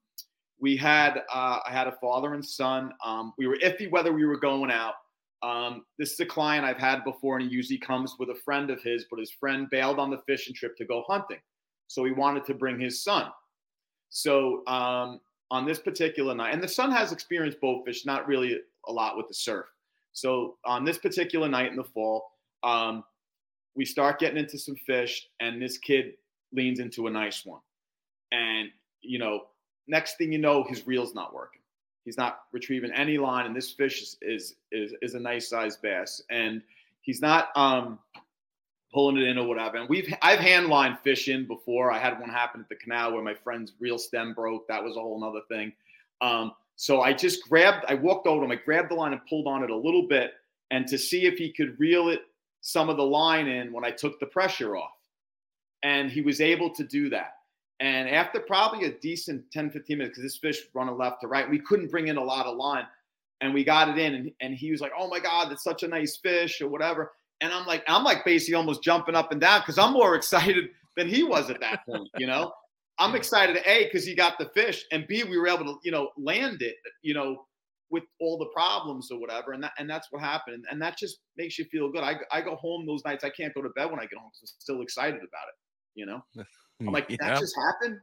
we had uh, I had a father and son. Um, we were iffy whether we were going out. Um, this is a client I've had before, and he usually comes with a friend of his, but his friend bailed on the fishing trip to go hunting. So he wanted to bring his son. So um, on this particular night, and the son has experienced boat fish, not really a lot with the surf. So on this particular night in the fall, um, we start getting into some fish, and this kid leans into a nice one. And, you know, next thing you know, his reel's not working. He's not retrieving any line, and this fish is is is, is a nice sized bass, and he's not um, pulling it in or whatever. And we've I've hand lined fish in before. I had one happen at the canal where my friend's reel stem broke. That was a whole other thing. Um, so I just grabbed, I walked over to him, I grabbed the line and pulled on it a little bit, and to see if he could reel it some of the line in when I took the pressure off. And he was able to do that. And after probably a decent 10, 15 minutes, because this fish running left to right, we couldn't bring in a lot of line. And we got it in, and, and he was like, Oh my God, that's such a nice fish, or whatever. And I'm like, I'm like basically almost jumping up and down because I'm more excited than he was at that point, you know. I'm excited, A, because he got the fish, and B, we were able to, you know, land it, you know, with all the problems or whatever. And that and that's what happened. And that just makes you feel good. I, I go home those nights, I can't go to bed when I get home because I'm still excited about it, you know. I'm like, yeah. that just happened.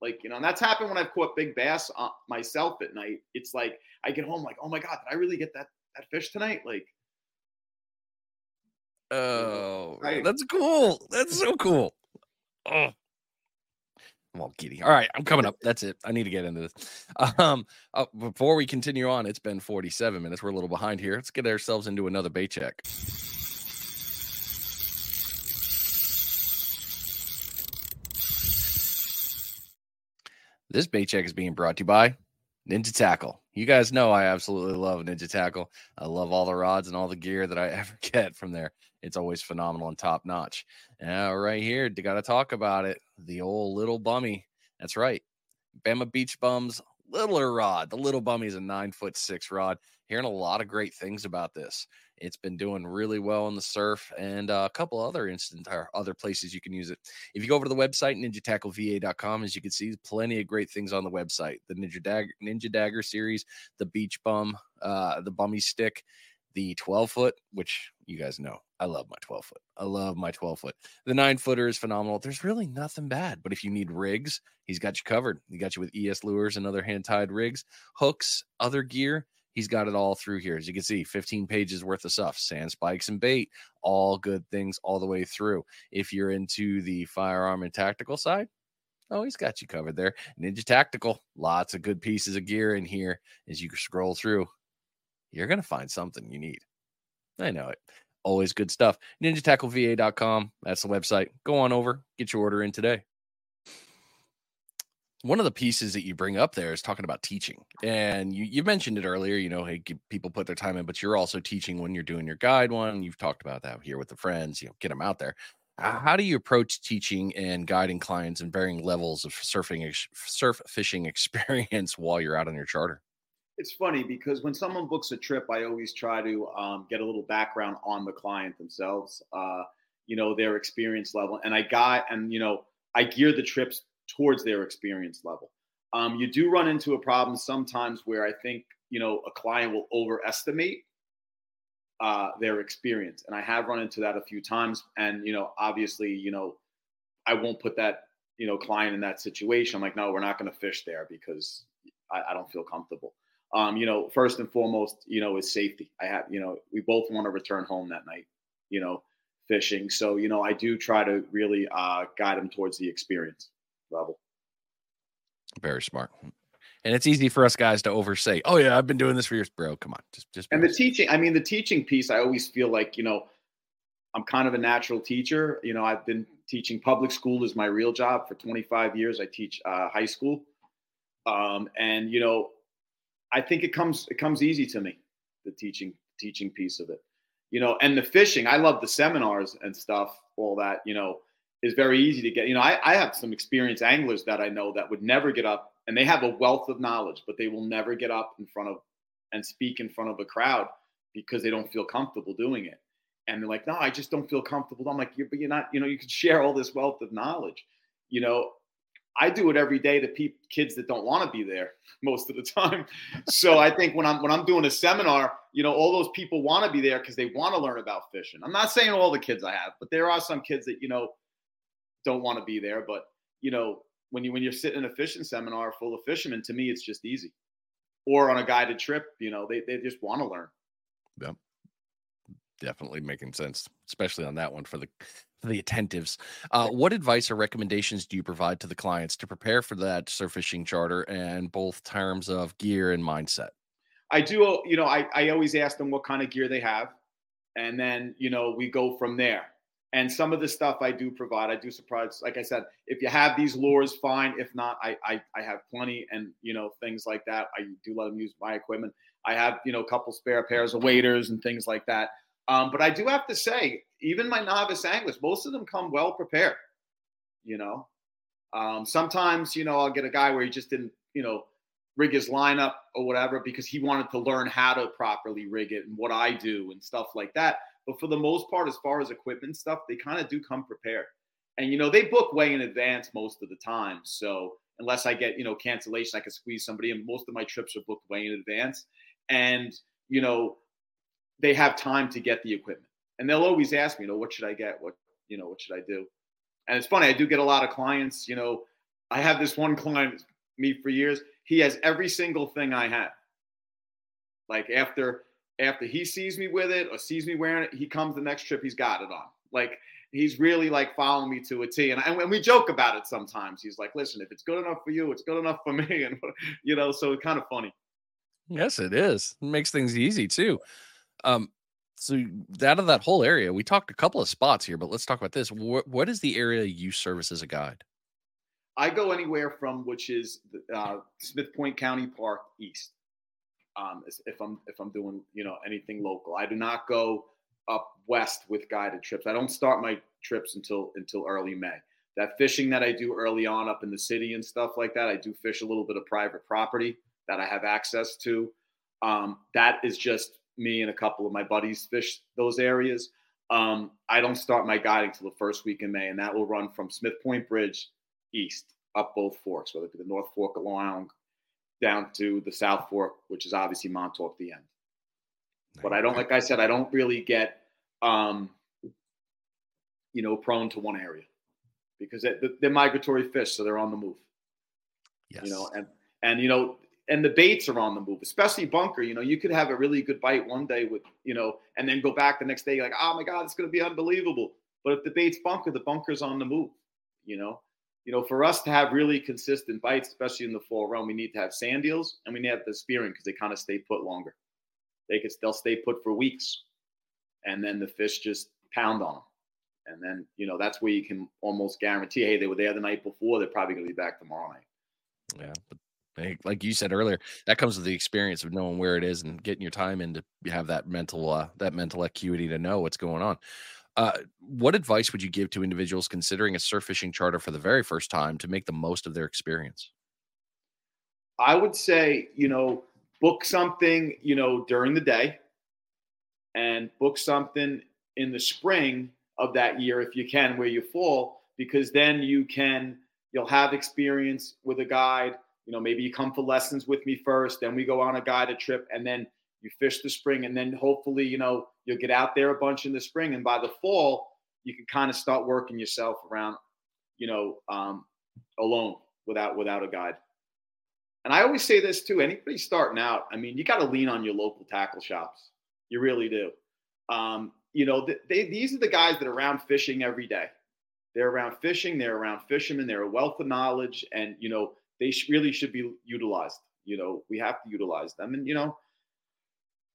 Like, you know, and that's happened when I've caught big bass uh, myself at night. It's like I get home, like, oh my god, did I really get that that fish tonight? Like,
oh, that's cool. That's so cool. Oh, I'm all giddy. All right, I'm coming up. That's it. I need to get into this. Um, uh, before we continue on, it's been 47 minutes. We're a little behind here. Let's get ourselves into another bait check. This bait check is being brought to you by Ninja Tackle. You guys know I absolutely love Ninja Tackle. I love all the rods and all the gear that I ever get from there. It's always phenomenal and top notch. Now, right here, got to talk about it. The old little bummy. That's right. Bama Beach Bums littler rod. The little bummy's a nine foot six rod. Hearing a lot of great things about this. It's been doing really well in the surf and uh, a couple other instant or other places you can use it. If you go over to the website ninjatackleva.com, as you can see, plenty of great things on the website. The Ninja Dagger, Ninja Dagger series, the Beach Bum, uh, the Bummy Stick, the 12 foot, which you guys know I love my 12 foot. I love my 12 foot. The nine footer is phenomenal. There's really nothing bad, but if you need rigs, he's got you covered. He got you with ES lures and other hand tied rigs, hooks, other gear. He's got it all through here. As you can see, 15 pages worth of stuff, sand spikes and bait, all good things all the way through. If you're into the firearm and tactical side, oh, he's got you covered there. Ninja Tactical, lots of good pieces of gear in here. As you scroll through, you're going to find something you need. I know it. Always good stuff. NinjaTackleVA.com. That's the website. Go on over, get your order in today one of the pieces that you bring up there is talking about teaching and you, you mentioned it earlier you know hey people put their time in but you're also teaching when you're doing your guide one you've talked about that here with the friends you know get them out there how do you approach teaching and guiding clients in varying levels of surfing surf fishing experience while you're out on your charter
it's funny because when someone books a trip i always try to um, get a little background on the client themselves uh, you know their experience level and i got and you know i gear the trips towards their experience level. Um, you do run into a problem sometimes where I think you know a client will overestimate uh, their experience, and I have run into that a few times. And you know, obviously, you know, I won't put that you know client in that situation. I'm like, no, we're not going to fish there because I, I don't feel comfortable. Um, you know, first and foremost, you know, is safety. I have, you know, we both want to return home that night. You know, fishing. So you know, I do try to really uh, guide them towards the experience level.
Very smart. And it's easy for us guys to oversay. Oh yeah, I've been doing this for years, bro. Come on, just just.
And the teaching, I mean, the teaching piece, I always feel like you know, I'm kind of a natural teacher. You know, I've been teaching public school is my real job for 25 years. I teach uh, high school, um, and you know, I think it comes it comes easy to me, the teaching teaching piece of it. You know, and the fishing, I love the seminars and stuff, all that. You know, is very easy to get. You know, I, I have some experienced anglers that I know that would never get up, and they have a wealth of knowledge, but they will never get up in front of and speak in front of a crowd because they don't feel comfortable doing it. And they're like, no, I just don't feel comfortable. I'm like, you're, but you're not, you know, you can share all this wealth of knowledge. You know, I do it every day to pe- kids that don't want to be there most of the time. So I think when I'm when I'm doing a seminar, you know, all those people want to be there because they want to learn about fishing. I'm not saying all the kids I have, but there are some kids that you know don't want to be there. But you know, when you when you're sitting in a fishing seminar full of fishermen, to me, it's just easy. Or on a guided trip, you know, they they just want to learn.
Yep, definitely making sense, especially on that one for the the attentives. Uh, what advice or recommendations do you provide to the clients to prepare for that surf fishing charter, and both terms of gear and mindset?
I do, you know, I I always ask them what kind of gear they have, and then you know we go from there and some of the stuff I do provide, I do surprise. Like I said, if you have these lures, fine. If not, I, I I have plenty, and you know things like that. I do let them use my equipment. I have you know a couple spare pairs of waders and things like that. Um, but I do have to say, even my novice anglers, most of them come well prepared. You know, um, sometimes you know I'll get a guy where he just didn't you know rig his lineup or whatever because he wanted to learn how to properly rig it and what I do and stuff like that. But for the most part, as far as equipment stuff, they kind of do come prepared. And you know, they book way in advance most of the time. So unless I get, you know, cancellation, I can squeeze somebody in. Most of my trips are booked way in advance. And, you know, they have time to get the equipment. And they'll always ask me, you know, what should I get? What, you know, what should I do? And it's funny, I do get a lot of clients, you know, I have this one client me for years. He has every single thing I have. Like after after he sees me with it or sees me wearing it, he comes the next trip, he's got it on. Like he's really like following me to a T. And, and we joke about it sometimes. He's like, listen, if it's good enough for you, it's good enough for me. And, you know, so it's kind of funny.
Yes, it is. It makes things easy too. Um, so out of that whole area, we talked a couple of spots here, but let's talk about this. What, what is the area you service as a guide?
I go anywhere from which is uh, Smith Point County Park East um, if I'm if I'm doing you know anything local. I do not go up west with guided trips. I don't start my trips until until early May. That fishing that I do early on up in the city and stuff like that, I do fish a little bit of private property that I have access to. Um, that is just me and a couple of my buddies fish those areas. Um, I don't start my guiding till the first week in May, and that will run from Smith Point Bridge east up both forks, whether it be the North Fork of Long Island down to the South Fork, which is obviously Montauk at the end. But I don't, like I said, I don't really get, um, you know, prone to one area because they're migratory fish, so they're on the move. Yes. You know, and and you know, and the baits are on the move, especially bunker. You know, you could have a really good bite one day with, you know, and then go back the next day like, oh my god, it's going to be unbelievable. But if the bait's bunker, the bunker's on the move. You know, you know, for us to have really consistent bites, especially in the fall run, we need to have sand eels and we need to have the spearing because they kind of stay put longer. They could they'll stay put for weeks, and then the fish just pound on them. And then you know that's where you can almost guarantee, hey, they were there the night before. They're probably going to be back tomorrow night.
Yeah, but like you said earlier, that comes with the experience of knowing where it is and getting your time in to have that mental uh, that mental acuity to know what's going on. Uh, what advice would you give to individuals considering a surf fishing charter for the very first time to make the most of their experience?
I would say, you know, book something, you know, during the day and book something in the spring of that year if you can where you fall because then you can you'll have experience with a guide you know maybe you come for lessons with me first then we go on a guided trip and then you fish the spring and then hopefully you know you'll get out there a bunch in the spring. And by the fall you can kind of start working yourself around you know um, alone without without a guide. And i always say this too anybody starting out i mean you got to lean on your local tackle shops. You really do. Um, you know they, these are the guys that are around fishing every day. They're around fishing they're around fishermen they're a wealth of knowledge and you know they sh- really should be utilized You know, we have to utilize them. And, you know,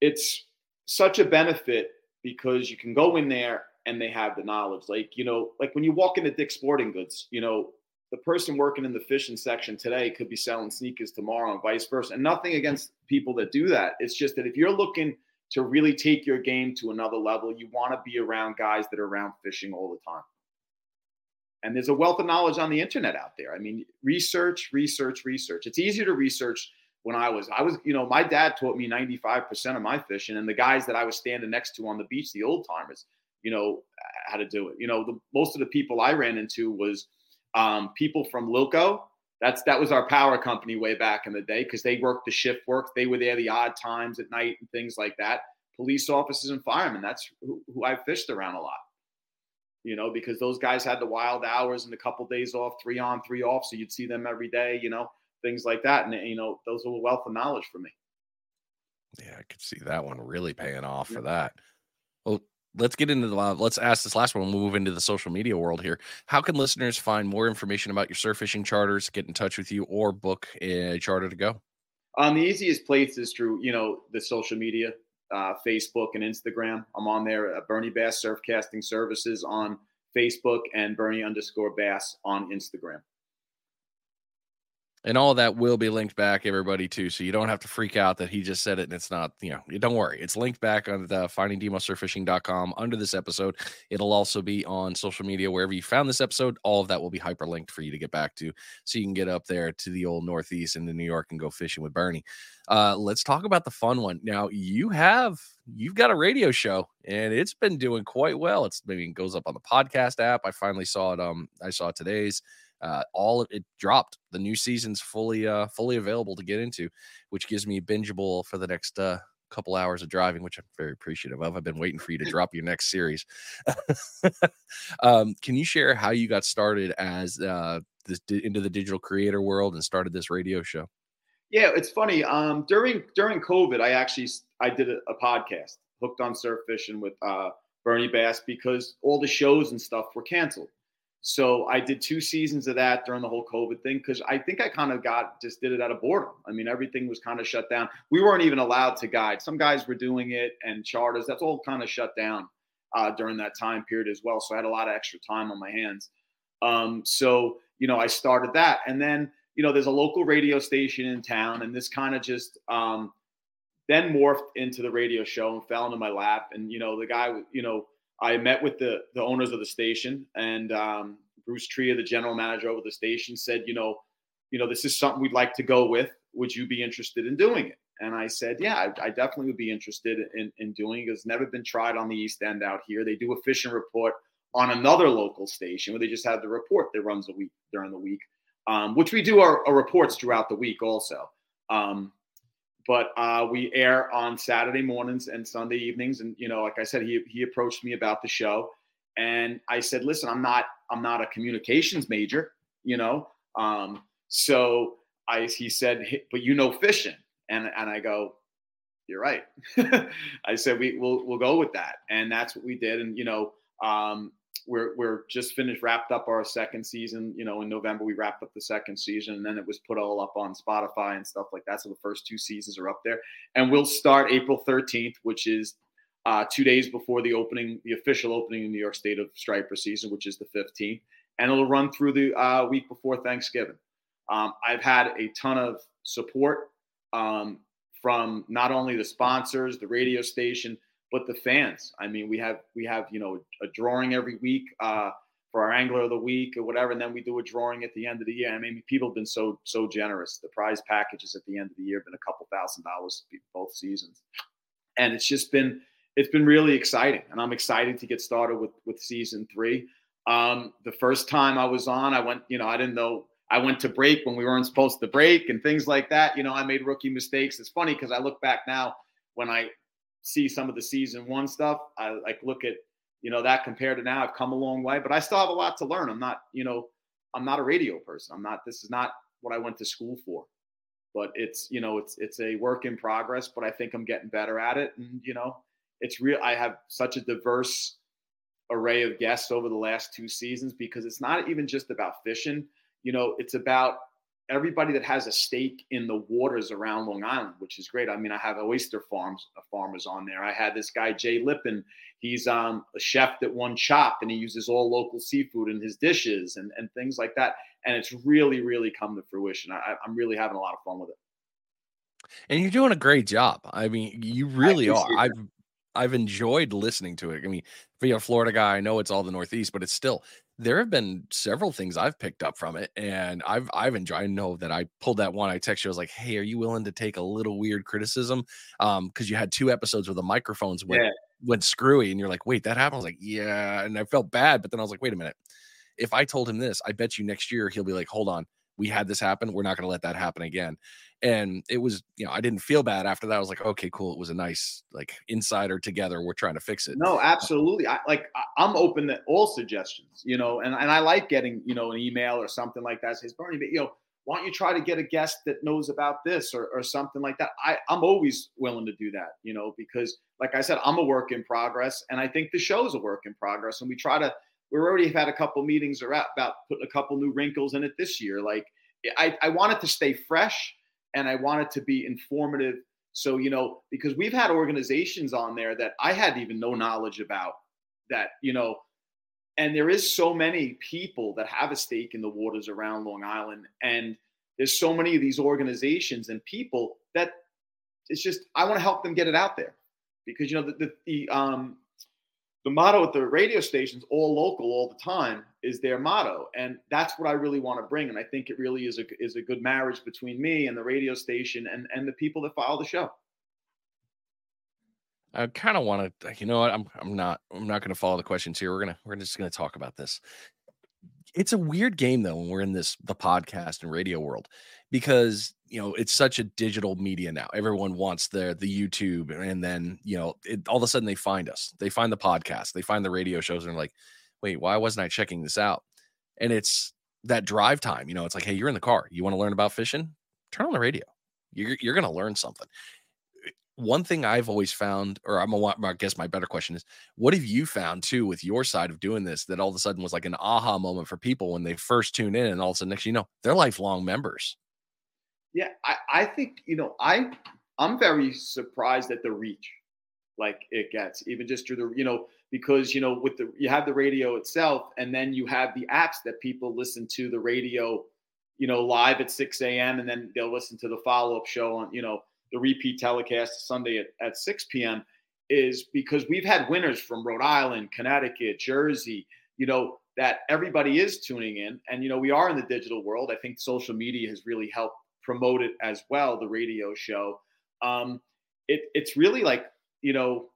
it's such a benefit because you can go in there and they have the knowledge. Like, you know, like when you walk into Dick's Sporting Goods, you know, the person working in the fishing section today could be selling sneakers tomorrow and vice versa. And nothing against people that do that. It's just that if you're looking to really take your game to another level, you want to be around guys that are around fishing all the time. And there's a wealth of knowledge on the internet out there. I mean, research, research, research. It's easier to research when I was, I was, you know, my dad taught me 95% of my fishing, and the guys that I was standing next to on the beach, the old timers, you know, how to do it. You know, the, most of the people I ran into was um, people from Lilco. That's that was our power company way back in the day because they worked the shift work. They were there the odd times at night and things like that. Police officers and firemen. That's who, who I fished around a lot you know, because those guys had the wild hours and a couple days off, three on, three off. So you'd see them every day, you know, things like that. And, you know, those are a wealth of knowledge for me.
Yeah, I could see that one really paying off yeah. for that. Well, let's get into the let's ask this last one. We'll move into the social media world here. How can listeners find more information about your surf fishing charters, get in touch with you, or book a charter to go?
Um, the easiest place is through, you know, the social media uh, Facebook and Instagram. I'm on there. Uh, Bernie Bass Surfcasting Services on Facebook and Bernie underscore Bass on Instagram.
And all that will be linked back, everybody, too. So you don't have to freak out that he just said it and it's not, you know, don't worry. It's linked back on the findingdemosurfishing.com under this episode. It'll also be on social media wherever you found this episode. All of that will be hyperlinked for you to get back to so you can get up there to the old Northeast into New York and go fishing with Bernie. Uh, let's talk about the fun one. Now, you have you've got a radio show and it's been doing quite well. It's maybe it goes up on the podcast app. I finally saw it. Um, I saw today's uh, all it dropped. The new season's fully uh, fully available to get into, which gives me bingeable for the next uh, couple hours of driving, which I'm very appreciative of. I've been waiting for you to drop your next series. um, can you share how you got started as uh, this into the digital creator world and started this radio show?
Yeah, it's funny. Um, during during COVID, I actually I did a, a podcast, hooked on surf fishing with uh, Bernie Bass, because all the shows and stuff were canceled. So I did two seasons of that during the whole COVID thing because I think I kind of got just did it out of boredom. I mean, everything was kind of shut down. We weren't even allowed to guide. Some guys were doing it and charters. That's all kind of shut down uh, during that time period as well. So I had a lot of extra time on my hands. Um, so you know, I started that, and then you know, there's a local radio station in town, and this kind of just um, then morphed into the radio show and fell into my lap. And you know, the guy, you know I met with the the owners of the station, and um, Bruce Tria, the general manager over the station, said, you know, you know, this is something we'd like to go with. Would you be interested in doing it? And I said, yeah, I, I definitely would be interested in, in doing it. It's never been tried on the East End out here. They do a fishing report on another local station where they just have the report that runs a week during the week, um, which we do our, our, reports throughout the week also. Um, but uh, we air on Saturday mornings and Sunday evenings. And you know, like I said, he he approached me about the show, and I said, "Listen, I'm not I'm not a communications major, you know." Um, so I he said, "But you know fishing," and and I go, "You're right." I said, "We will we'll go with that," and that's what we did. And you know, um, we're we're just finished wrapped up our second season. You know, in November we wrapped up the second season, and then it was put all up on Spotify and stuff like that. So the first two seasons are up there, and we'll start April 13th, which is uh, two days before the opening, the official opening in New York State of Striper season, which is the 15th, and it'll run through the uh, week before Thanksgiving. Um, I've had a ton of support um, from not only the sponsors, the radio station but the fans. I mean, we have we have you know a drawing every week uh, for our angler of the week or whatever, and then we do a drawing at the end of the year. I mean, people have been so so generous. The prize packages at the end of the year have been a couple thousand dollars both seasons, and it's just been it's been really exciting, and I'm excited to get started with with season three. Um, the first time I was on, I went, you know, I didn't know I went to break when we weren't supposed to break and things like that. You know, I made rookie mistakes. It's funny because I look back now when I see some of the season one stuff. I like look at you know that compared to now. I've come a long way, but I still have a lot to learn. I'm not you know I'm not a radio person. I'm not. This is not what I went to school for. But it's you know it's it's a work in progress. But I think I'm getting better at it. And you know it's real. I have such a diverse array of guests over the last two seasons because it's not even just about fishing. You know, it's about everybody that has a stake in the waters around Long Island, which is great. I mean, I have oyster farms uh, farmers on there. I had this guy Jay Lippin. He's um, a chef that won Chopped, and he uses all local seafood in his dishes and, and things like that. And it's really, really come to fruition. I, I'm really having a lot of fun with it.
And you're doing a great job. I mean, you really are. I've I've enjoyed listening to it. I mean, being a Florida guy, I know it's all the Northeast, but it's still there have been several things I've picked up from it, and I've I've enjoyed. I know that I pulled that one. I text you. I was like, "Hey, are you willing to take a little weird criticism?" Um, because you had two episodes where the microphones went yeah. went screwy, and you're like, "Wait, that happened?" I was like, "Yeah," and I felt bad, but then I was like, "Wait a minute." If I told him this, I bet you next year he'll be like, "Hold on, we had this happen. We're not going to let that happen again." and it was you know i didn't feel bad after that i was like okay cool it was a nice like insider together we're trying to fix it
no absolutely i like i'm open to all suggestions you know and, and i like getting you know an email or something like that says bernie but you know why don't you try to get a guest that knows about this or, or something like that I, i'm always willing to do that you know because like i said i'm a work in progress and i think the show's a work in progress and we try to we already had a couple meetings about putting a couple new wrinkles in it this year like I, I want it to stay fresh and I want it to be informative. So, you know, because we've had organizations on there that I had even no knowledge about that, you know, and there is so many people that have a stake in the waters around Long Island. And there's so many of these organizations and people that it's just, I want to help them get it out there because, you know, the, the, the um, the motto at the radio stations, all local, all the time, is their motto, and that's what I really want to bring. And I think it really is a is a good marriage between me and the radio station and and the people that follow the show.
I kind of want to, you know what? I'm I'm not I'm not going to follow the questions here. We're gonna we're just going to talk about this. It's a weird game though when we're in this the podcast and radio world because you know it's such a digital media now. Everyone wants the the youtube and then you know it, all of a sudden they find us. They find the podcast. They find the radio shows and they're like wait why wasn't i checking this out? And it's that drive time you know it's like hey you're in the car. You want to learn about fishing? Turn on the radio. You're, you're going to learn something. Eh, one thing i've always found or i'm a i guess my better question is what have you found too with your side of doing this that all of a sudden was like an aha moment for people when they first tune in and all of a sudden next you know they're lifelong members
yeah, I, I think you know I I'm very surprised at the reach like it gets even just through the you know because you know with the you have the radio itself and then you have the apps that people listen to the radio you know live at 6 a.m and then they'll listen to the follow-up show on you know the repeat telecast sunday at, at 6 p.m is because we've had winners from rhode island connecticut jersey you know that everybody is tuning in and you know we are in the digital world. I think social media has really helped promote it as well, the radio show. Um, it, it's really like, you know,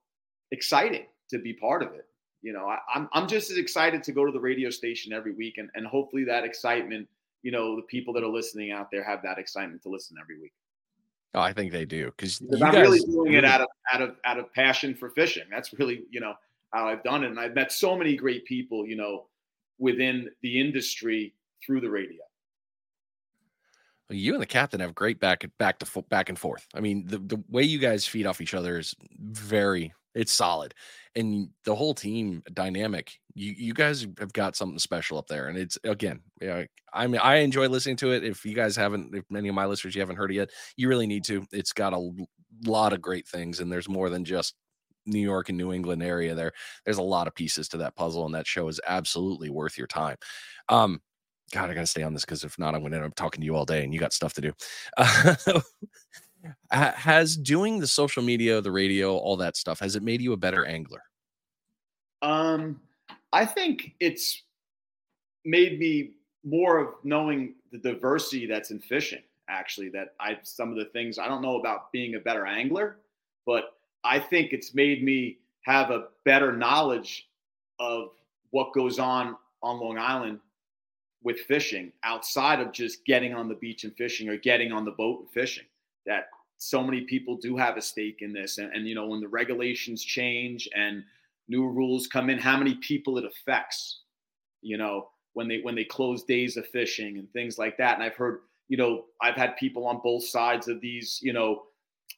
exciting to be part of it. You know, I, am I'm, I'm just as excited to go to the radio station every week and, and hopefully that excitement, you know, the people that are listening out there have that excitement to listen every week.
Oh, I think they do because I'm
guys, really doing it out of out of out of passion for fishing. That's really you know how I've done it, and I've met so many great people you know within the industry through the radio
you and the captain have great back back to back and forth. I mean, the the way you guys feed off each other is very it's solid, and the whole team dynamic. You you guys have got something special up there, and it's again, yeah. I mean, I enjoy listening to it. If you guys haven't, if many of my listeners you haven't heard it yet, you really need to. It's got a lot of great things, and there's more than just New York and New England area. There, there's a lot of pieces to that puzzle, and that show is absolutely worth your time. Um, God, I got to stay on this because if not, I'm going to end up talking to you all day and you got stuff to do. Uh, has doing the social media, the radio, all that stuff, has it made you a better angler?
Um, I think it's made me more of knowing the diversity that's in fishing. Actually, that I some of the things I don't know about being a better angler, but I think it's made me have a better knowledge of what goes on on Long Island with fishing outside of just getting on the beach and fishing or getting on the boat and fishing. That so many people do have a stake in this. And, and, you know, when the regulations change and new rules come in, how many people it affects, you know, when they when they close days of fishing and things like that. And I've heard, you know, I've had people on both sides of these, you know,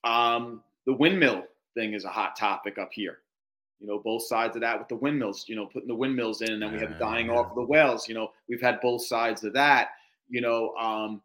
um, the windmill thing is a hot topic up here you know, both sides of that with the windmills, you know, putting the windmills in, and then we have dying off of the whales. You know, we've had both sides of that. You know, um,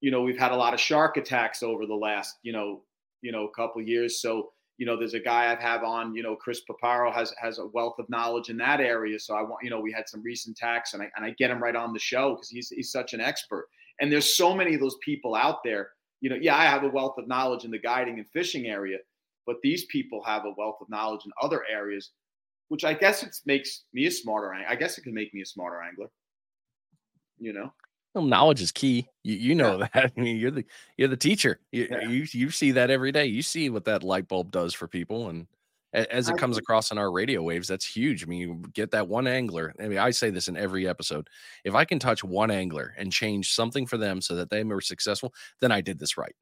you know, we've had a lot of shark attacks over the last, you know, you know, couple years. So, you know, there's a guy I've have on, you know, Chris Paparo has has a wealth of knowledge in that area. So I want, you know, we had some recent attacks and I and I get him right on the show because he's he's such an expert. And there's so many of those people out there. You know, yeah, I have a wealth of knowledge in the guiding and fishing area, but these people have a wealth of knowledge in other areas, which I guess it makes me a smarter. Angler. I guess it can make me a smarter angler. You know.
Well, knowledge is key. You, you know yeah. that. I mean, you're the you're the teacher. You, yeah. you you see that every day. You see what that light bulb does for people, and as it comes across in our radio waves, that's huge. I mean, you get that one angler. I mean, I say this in every episode. If I can touch one angler and change something for them so that they were successful, then I did this right.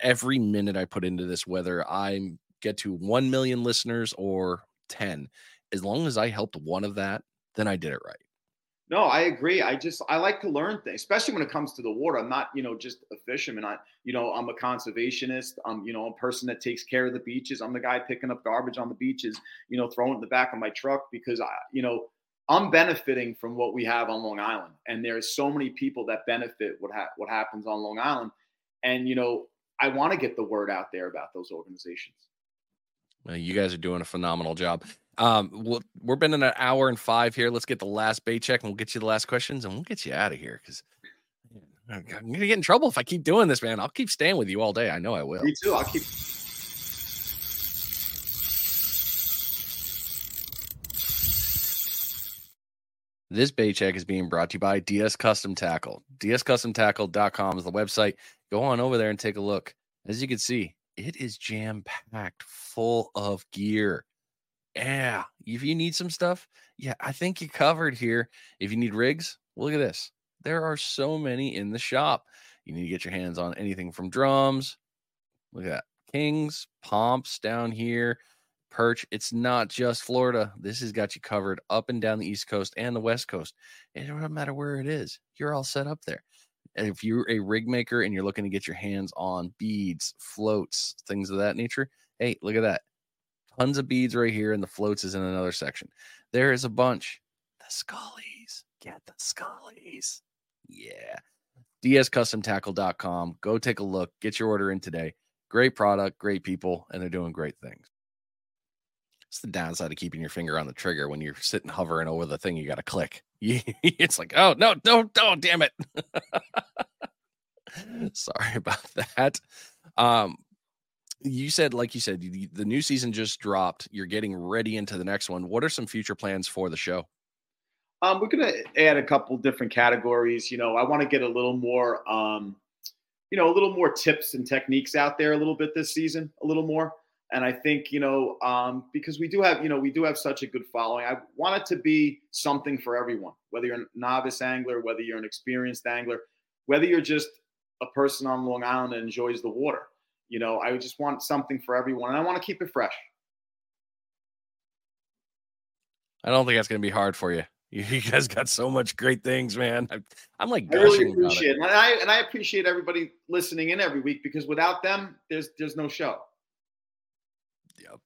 Every minute I put into this, whether I get to 1 million listeners or 10, as long as I helped one of that, then I did it right.
No, I agree. I just I like to learn things, especially when it comes to the water. I'm not, you know, just a fisherman. I, you know, I'm a conservationist. I'm, you know, a person that takes care of the beaches. I'm the guy picking up garbage on the beaches, you know, throwing it in the back of my truck because I, you know, I'm benefiting from what we have on Long Island, and there's so many people that benefit what ha- what happens on Long Island, and you know, I want to get the word out there about those organizations.
Well, you guys are doing a phenomenal job. Um, we'll, we're been in an hour and five here. Let's get the last bait check and we'll get you the last questions and we'll get you out of here because I'm gonna get in trouble if I keep doing this, man. I'll keep staying with you all day. I know I will.
Me too. I'll keep.
This bait check is being brought to you by DS Custom Tackle. DSCustomTackle.com is the website. Go on over there and take a look. As you can see, it is jam packed full of gear yeah, if you need some stuff, yeah, I think you covered here. If you need rigs, look at this. There are so many in the shop. You need to get your hands on anything from drums. Look at that. Kings, pomps down here, perch. It's not just Florida. This has got you covered up and down the East Coast and the West Coast. It doesn't matter where it is. You're all set up there. And if you're a rig maker and you're looking to get your hands on beads, floats, things of that nature, hey, look at that tons of beads right here, and the floats is in another section. There is a bunch. The scullies. Get the scullies. Yeah. DSCustomTackle.com. Go take a look. Get your order in today. Great product, great people, and they're doing great things. It's the downside of keeping your finger on the trigger when you're sitting hovering over the thing you got to click. it's like, oh, no, no, no, damn it. Sorry about that. Um, you said like you said the, new season just dropped you're getting ready into the next one what are some future plans for the show
um, we're going to add a couple different categories you know i want to get a little more um, you know a little more tips and techniques out there a little bit this season a little more and i think you know um, because we do have you know we do have such a good following i want it to be something for everyone whether you're a novice angler whether you're an experienced angler whether you're just a person on long island that enjoys the water you know, I just want something for everyone, and I want to keep it fresh.
I don't think that's going to be hard for you. You guys got so much great things, man. I'm, I'm like,
I really appreciate it. it. And I and I appreciate everybody listening in every week because without them, there's there's no show.
Yep.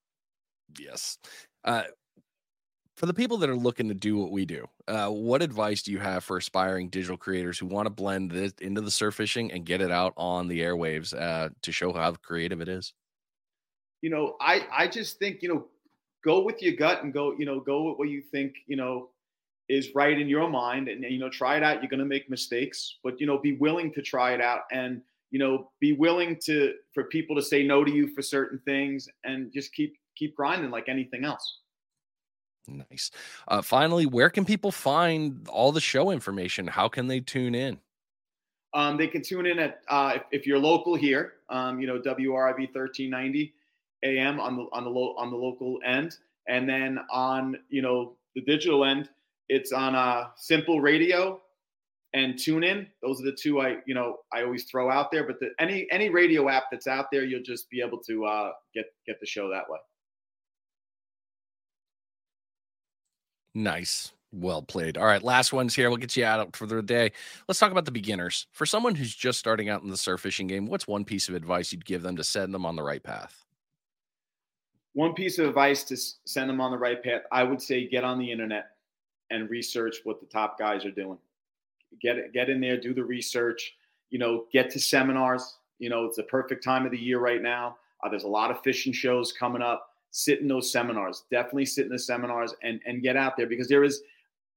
Yes. Uh, for the people that are looking to do what we do, uh, what advice do you have for aspiring digital creators who want to blend this into the surf fishing and get it out on the airwaves uh, to show how creative it is?
You know, I I just think you know, go with your gut and go you know go with what you think you know is right in your mind and you know try it out. You're going to make mistakes, but you know be willing to try it out and you know be willing to for people to say no to you for certain things and just keep keep grinding like anything else.
Nice. Uh, finally, where can people find all the show information? How can they tune in?
Um, they can tune in at uh, if, if, you're local here, um, you know WRIV 1390 AM on the on the lo- on the local end, and then on you know the digital end, it's on uh, Simple Radio and Tune In. Those are the two I you know I always throw out there. But the, any any radio app that's out there, you'll just be able to uh, get get the show that way.
Nice. Well played. All right, last ones here. We'll get you out for the day. Let's talk about the beginners. For someone who's just starting out in the surf fishing game, what's one piece of advice you'd give them to send them on the right path?
One piece of advice to send them on the right path, I would say get on the internet and research what the top guys are doing. Get get in there, do the research. you know, get to seminars. You know, it's the perfect time of the year right now. Uh, there's a lot of fishing shows coming up. Sit in those seminars. Definitely sit in the seminars and and get out there because there is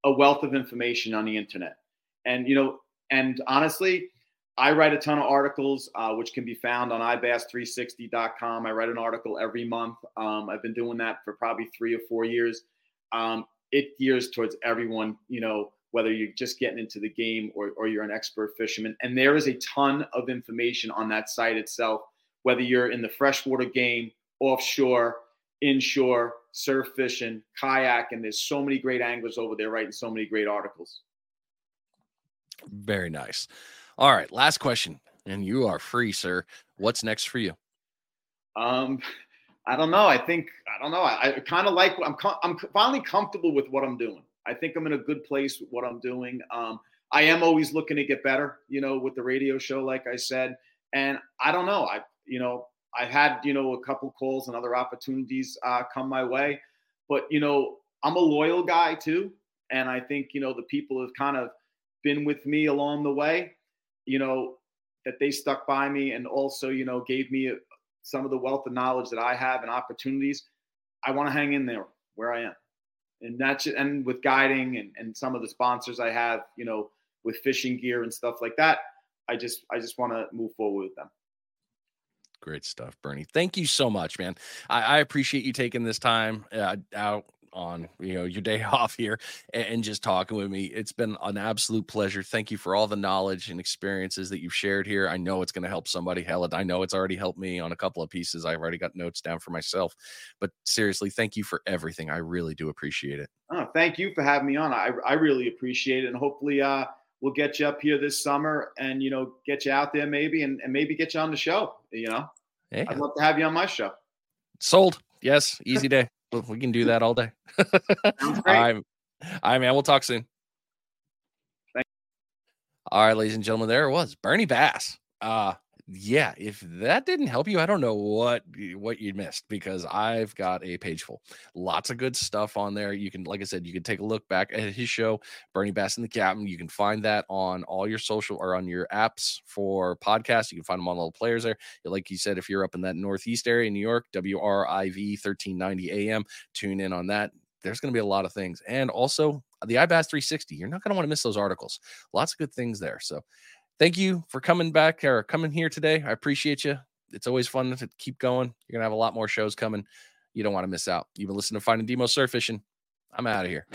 a wealth of information on the internet. And you know, and honestly, I write a ton of articles, uh, which can be found on ibass360.com. I write an article every month. Um, I've been doing that for probably three or four years. Um, it gears towards everyone, you know, whether you're just getting into the game or, or you're an expert fisherman. And there is a ton of information on that site itself, whether you're in the freshwater game, offshore, inshore, surf fishing, kayak, and there's so many great anglers over there writing so many great articles.
Very nice. All right, last question, and you are free, sir. What's next for you?
Um, I don't know. I think I don't know. I, I kind of like. I'm I'm finally comfortable with what I'm doing. I think I'm in a good place with what I'm doing. Um, I am always looking to get better. You know, with the radio show, like I said, and I don't know. I you know I've had you know a couple calls and other opportunities uh, come my way, but you know I'm a loyal guy too, and I think you know the people have kind of been with me along the way you know, that they stuck by me and also, you know, gave me some of the wealth of knowledge that I have and opportunities. I want to hang in there where I am. And that's and with guiding and, and some of the sponsors I have, you know, with fishing gear and stuff like that, I just I just want to move forward with them.
Great stuff, Bernie. Thank you so much, man. I, I appreciate you taking this time uh, out on you know your day off here and, and, just talking with me. It's been an absolute pleasure. Thank you for all the knowledge and experiences that you've shared here. I know it's going to help somebody. Hell, I know it's already helped me on a couple of pieces. I've already got notes down for myself. But seriously, thank you for everything. I really do appreciate it.
Oh, thank you for having me on. I I really appreciate it, and hopefully, uh, we'll get you up here this summer and you know get you out there maybe and, and maybe get you on the show. You know, yeah. I'd love to have you on my show.
Sold. Yes, easy day we can do that all day. all right. Right, man. We'll talk soon. All right, ladies and gentlemen, there it was. Bernie Bass. Uh, yeah, if that didn't help you, I don't know what what you missed because I've got a page full. Lots of good stuff on there. You can, like I said, you can take a look back at his show, Bernie Bass and the Captain. You can find that on all your social or on your apps for podcasts. You can find them on all the players there. Like you said, if you're up in that Northeast area in New York, WRIV 1390 AM, tune in on that. There's going to be a lot of things. And also the iBass 360. You're not going to want to miss those articles. Lots of good things there. So thank you for coming back or coming here today. I appreciate you. It's always fun to keep going. You're gonna have a lot more shows coming. You don't want to miss out. You've been listening to Finding Demo Surf Fishing. I'm out of here.